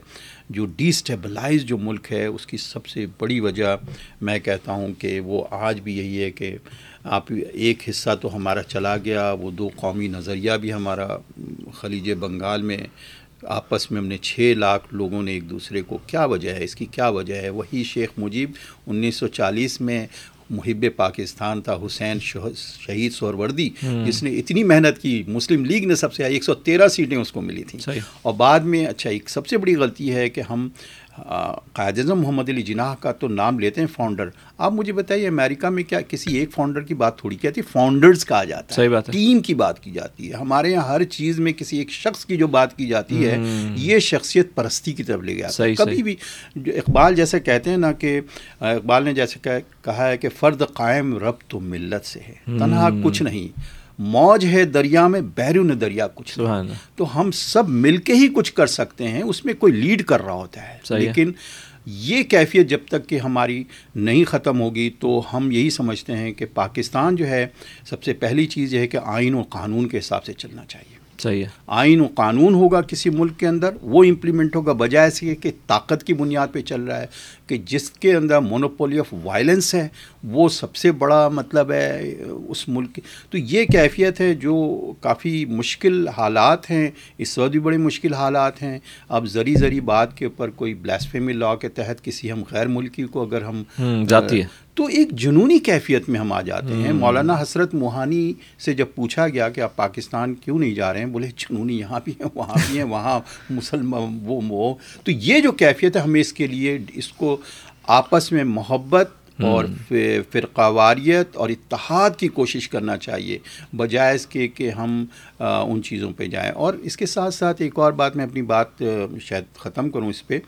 B: جو ڈی اسٹیبلائز جو ملک ہے اس کی سب سے بڑی وجہ میں کہتا ہوں کہ وہ آج بھی یہی ہے کہ آپ ایک حصہ تو ہمارا چلا گیا وہ دو قومی نظریہ بھی ہمارا خلیج بنگال میں آپس میں ہم نے چھ لاکھ لوگوں نے ایک دوسرے کو کیا وجہ ہے؟ اس کی کیا وجہ ہے؟ وہی شیخ مجیب انیس سو چالیس میں محب پاکستان تھا حسین شہید سوروردی جس نے اتنی محنت کی مسلم لیگ نے سب سے ایک سو تیرہ سیٹیں اس کو ملی تھیں۔ اور بعد میں اچھا ایک سب سے بڑی غلطی ہے کہ ہم قائد اعظم محمد علی جناح کا تو نام لیتے ہیں فاؤنڈر۔ آپ مجھے بتائیے امریکہ میں کیا کسی ایک فاؤنڈر کی بات تھوڑی کہتی ہے فاؤنڈرز کہا جاتا ہے۔
A: بات
B: ٹیم کی بات کی جاتی ہے۔ ہمارے یہاں ہر چیز میں کسی ایک شخص کی جو بات کی جاتی ہے یہ شخصیت پرستی کی طرف لے گیا کبھی بھی جو اقبال جیسے کہتے ہیں نا کہ اقبال نے جیسے کہا ہے کہ فرد قائم رب تو ملت سے ہے۔ تنہا کچھ نہیں۔ موج ہے دریا میں بیرون دریا کچھ تو ہم سب مل کے ہی کچھ کر سکتے ہیں اس میں کوئی لیڈ کر رہا ہوتا ہے۔ لیکن یہ کیفیت جب تک کہ ہماری نہیں ختم ہوگی تو ہم یہی سمجھتے ہیں کہ پاکستان جو ہے سب سے پہلی چیز یہ ہے کہ آئین و قانون کے حساب سے چلنا چاہیے۔
A: صحیح ہے۔
B: آئین و قانون ہوگا کسی ملک کے اندر وہ امپلیمنٹ ہوگا بجائے سے کہ طاقت کی بنیاد پہ چل رہا ہے۔ کہ جس کے اندر مونوپولی آف وائلنس ہے وہ سب سے بڑا مطلب ہے اس ملک کی۔ تو یہ کیفیت ہے جو کافی مشکل حالات ہیں۔ اس وقت بھی بڑے مشکل حالات ہیں۔ اب زری زری بات کے اوپر کوئی بلاسفیمی لا کے تحت کسی ہم غیر ملکی کو اگر ہم
A: جاتی ہے۔
B: تو ایک جنونی کیفیت میں ہم آ جاتے ہیں۔ مولانا حسرت موہانی سے جب پوچھا گیا کہ آپ پاکستان کیوں نہیں جا رہے ہیں بولے جنونی یہاں بھی ہیں وہاں بھی ہیں وہاں مسلمان وہ وہ۔ تو یہ جو کیفیت ہے ہمیں اس کے لیے اس کو آپس میں محبت اور فرقہ واریت اور اتحاد کی کوشش کرنا چاہیے بجائے اس کے کہ ہم ان چیزوں پہ جائیں۔ اور اس کے ساتھ ساتھ ایک اور بات میں اپنی بات شاید ختم کروں اس پہ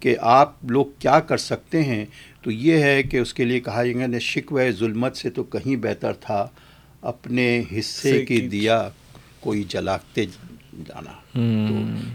B: کہ آپ لوگ کیا کر سکتے ہیں؟ تو یہ ہے کہ اس کے لیے کہا جائے گا شکوہ ظلمت سے تو کہیں بہتر تھا اپنے حصے کی دیا کوئی جلاتے جانا۔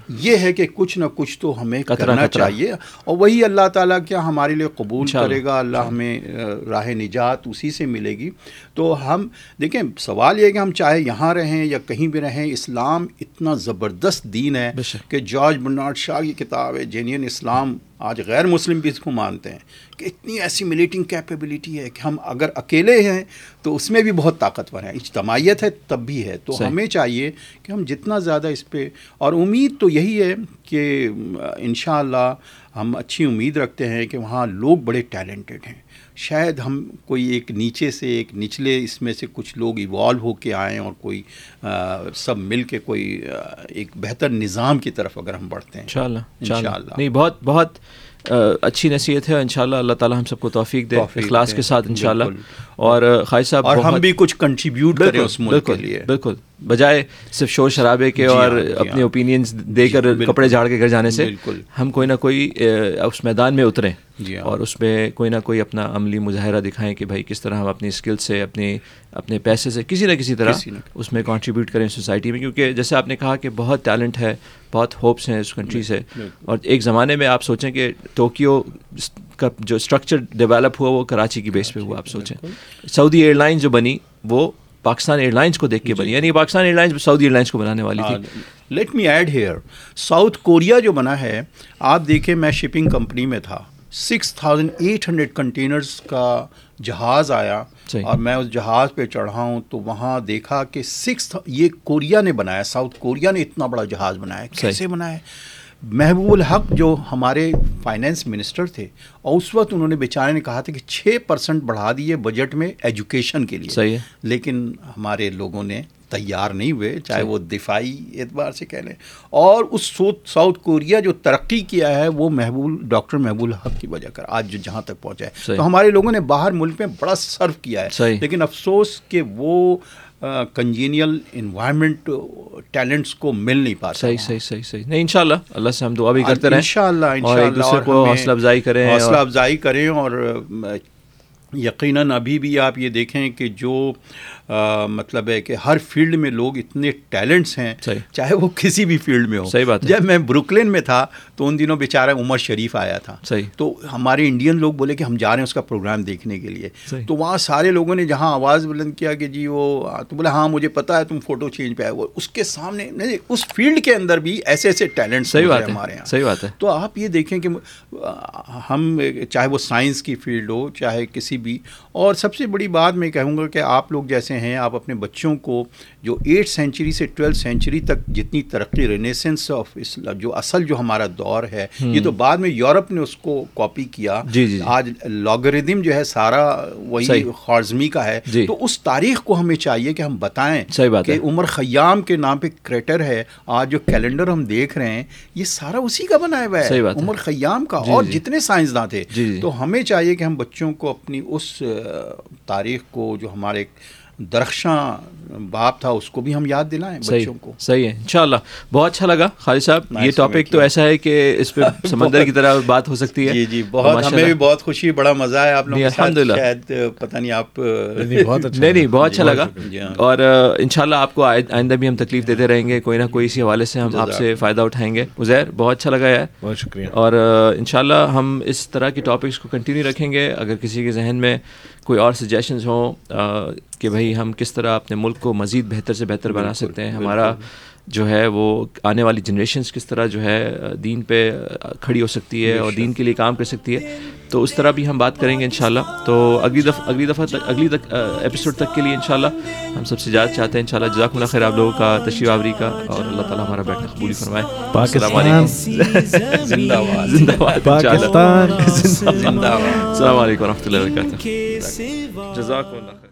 B: یہ ہے کہ کچھ نہ کچھ تو ہمیں کرنا۔ چاہیے اور وہی اللہ تعالیٰ کیا ہمارے لیے قبول کرے گا اللہ ہمیں راہ نجات اسی سے ملے گی تو ہم دیکھیں سوال یہ ہے کہ ہم چاہے یہاں رہیں یا کہیں بھی رہیں اسلام اتنا زبردست دین ہے۔ کہ جارج برنارڈ شاہ کی کتاب ہے جینین اسلام آج غیر مسلم بھی اس کو مانتے ہیں کہ اتنی ایسیمیلیٹنگ کیپیبلٹی ہے کہ ہم اگر اکیلے ہیں تو اس میں بھی بہت طاقتور ہیں۔ اجتماعیت ہے تب بھی ہے۔ تو۔ ہمیں چاہیے کہ ہم جتنا زیادہ اس پہ اور امید تو یہی ہے کہ انشاءاللہ ہم اچھی امید رکھتے ہیں کہ وہاں لوگ بڑے ٹیلنٹڈ ہیں۔ شاید ہم کوئی ایک نیچے سے ایک نچلے اس میں سے کچھ لوگ ایوالو ہو کے آئیں اور کوئی سب مل کے کوئی ایک بہتر نظام کی طرف اگر ہم بڑھتے ہیں
A: انشاءاللہ انشاءاللہ۔ نہیں بہت بہت اچھی نصیحت ہے انشاءاللہ اللہ تعالیٰ ہم سب کو توفیق دے اخلاص کے ساتھ انشاءاللہ۔ اور آ، خواجہ صاحب
B: اور ہم بھی کچھ کنٹریبیوٹ کریں اس ملک کے لیے
A: بالکل بجائے صرف شور شرابے کے
B: جی
A: اور
B: ہاں، جی
A: اپنے
B: ہاں۔
A: اوپینینز دے کر
B: بالکل۔
A: کپڑے جھاڑ کے گھر جانے سے۔ ہم کوئی نہ کوئی اس میدان میں اتریں
B: جی۔
A: اور اس میں کوئی نہ کوئی اپنا عملی مظاہرہ دکھائیں کہ بھائی کس طرح ہم اپنی اسکل سے اپنی اپنے پیسے سے کسی نہ کسی طرح
B: کسی نہ
A: اس میں کنٹریبیوٹ کریں سوسائٹی میں۔ کیونکہ جیسے آپ نے کہا کہ بہت ٹیلنٹ ہے بہت ہوپس ہیں اس کنٹری سے۔ اور ایک زمانے میں آپ سوچیں کہ ٹوکیو کا جو اسٹرکچر ڈیولپ ہوا وہ کراچی کی بیس پہ ہوا آپ سوچیں۔ سعودی ایئر لائن جو بنی وہ پاکستان ایئر لائنس کو دیکھ
B: جی۔
A: کے بنی۔ یعنی Pakistan airlines Saudi airlines کو بنانے والی تھی۔
B: Let me add here South Korea جو بنا ہے آپ دیکھیں میں شپنگ کمپنی میں تھا۔ Six thousand eight hundred containers کا جہاز آیا۔ اور میں اس جہاز پہ چڑھا ہوں تو وہاں دیکھا کہ سکس یہ کوریا نے بنایا ساؤتھ کوریا نے اتنا بڑا جہاز بنایا۔ کیسے بنایا محبوب الحق جو ہمارے فائنینس منسٹر تھے اور اس وقت انہوں نے بیچارے نے کہا تھا کہ چھ پرسنٹ بڑھا دیے بجٹ میں ایجوکیشن کے لیے
A: صحیح
B: لیکن ہمارے لوگوں نے تیار نہیں ہوئے چاہے وہ دفاعی اعتبار سے کہہ لیں۔ اور اس ساؤتھ کوریا جو ترقی کیا ہے وہ محبوب ڈاکٹر محبوب الحق کی وجہ کر آج جو جہاں تک پہنچا ہے۔ تو ہمارے لوگوں نے باہر ملک میں بڑا سرو کیا ہے۔ لیکن افسوس کہ وہ کنجینیل انوائرمنٹ ٹیلنٹس کو مل نہیں پاتا
A: صحیح صحیح صحیح صحیح۔ نہیں انشاءاللہ اللہ سے ہم دعا بھی کرتے رہیں۔
B: انشاءاللہ
A: اور ایک دوسرے کو حوصلہ افزائی کریں
B: حوصلہ افزائی کریں اور یقیناً ابھی بھی آپ یہ دیکھیں کہ جو مطلب ہے کہ ہر فیلڈ میں لوگ اتنے ٹیلنٹس ہیں
A: صحیح۔
B: چاہے وہ کسی بھی فیلڈ میں ہو
A: صحیح بات۔
B: جب میں بروکلن میں تھا تو ان دنوں بیچارہ عمر شریف آیا تھا
A: صحیح۔
B: تو ہمارے انڈین لوگ بولے کہ ہم جا رہے ہیں اس کا پروگرام دیکھنے کے لیے
A: صحیح۔
B: تو وہاں سارے لوگوں نے جہاں آواز بلند کیا کہ جی وہ تو بولا ہاں مجھے پتا ہے تم فوٹو چینج پہ آئے وہ اس کے سامنے نہیں اس فیلڈ کے اندر بھی ایسے ایسے ٹیلنٹس
A: صحیح بات
B: ہمارے یہاں
A: صحیح بات ہے
B: تو آپ یہ دیکھیں کہ ہم چاہے وہ سائنس کی فیلڈ ہو چاہے کسی بھی اور سب سے بڑی بات میں کہوں گا کہ آپ لوگ جیسے ہیں آپ اپنے بچوں کو جو ایٹ سینچری سے ٹویلتھ سینچری تک جتنی ترقی رینیسنس آف اسلام جو اصل جو ہمارا دور ہے یہ تو بعد میں یورپ نے اس کو کاپی کیا۔
A: جی جی
B: آج لاگردم جو ہے سارا وہی۔ خارزمی کا ہے۔
A: جی۔
B: تو اس تاریخ کو ہمیں چاہیے کہ ہم بتائیں
A: صحیح بات
B: کہ عمر خیام کے نام پہ کریٹر ہے۔ آج جو کیلنڈر ہم دیکھ رہے ہیں یہ سارا اسی کا بنایا ہوا ہے۔ عمر خیام کا
A: جی،
B: اور
A: جی۔
B: جتنے سائنسداں تھے۔
A: جی، جی۔
B: تو ہمیں چاہیے کہ ہم بچوں کو اپنی اس تاریخ کو جو ہمارے درخشاں باپ تھا اس کو بھی ہم یاد دلائیں
A: صحیح
B: بچوں کو۔
A: صحیح ہے انشاءاللہ۔ بہت اچھا لگا خالد صاحب یہ
B: to
A: ٹاپک تو. ایسا ہے کہ اس پہ *laughs* سمندر کی طرح بات ہو سکتی ہے۔
B: جی جی
A: اور
B: بہت ہمیں بھی بہت خوشی بڑا مزہ ہے آپ لوگوں کے ساتھ۔
A: الحمدللہ۔
B: شاید پتہ نہیں آپ
C: نہیں بہت اچھا
A: نہیں نہیں بہت اچھا لگا۔
B: شکریہ۔
A: اور ان شاء اللہ آپ کو آئندہ بھی ہم تکلیف دیتے رہیں گے کوئی نہ کوئی اسی حوالے سے ہم آپ سے فائدہ اٹھائیں گے۔ عزیر بہت اچھا لگا یار۔
C: بہت شکریہ۔
A: اور ان شاء اللہ ہم اس طرح کی ٹاپکس کو کنٹینیو رکھیں گے۔ اگر کسی کے ذہن میں کوئی اور سجیشنز ہوں کہ بھائی ہم کس طرح اپنے ملک کو مزید بہتر سے بہتر بنا سکتے ہیں ہمارا جو ہے وہ آنے والی جنریشنز کس طرح جو ہے دین پہ کھڑی ہو سکتی ہے اور دین کے لیے کام کر سکتی ہے۔ تو اس طرح بھی ہم بات کریں گے انشاءاللہ۔ تو اگلی دفعہ اگلی دفعہ تک اگلی تک ایپیسوڈ تک کے لیے انشاءاللہ ہم سب سے اجازت چاہتے ہیں انشاءاللہ جزاک اللہ خیر آپ لوگوں کا تشریف آوری کا اور اللہ تعالیٰ ہمارا بیٹھنا قبولی فرمائے۔ السلام علیکم۔
B: زندہ باد
A: زندہ باد انشاءاللہ۔
C: پاکستان۔
B: زندہ باد۔
A: السلام علیکم ورحمۃ اللہ وبرکاتہ۔ جزاک اللہ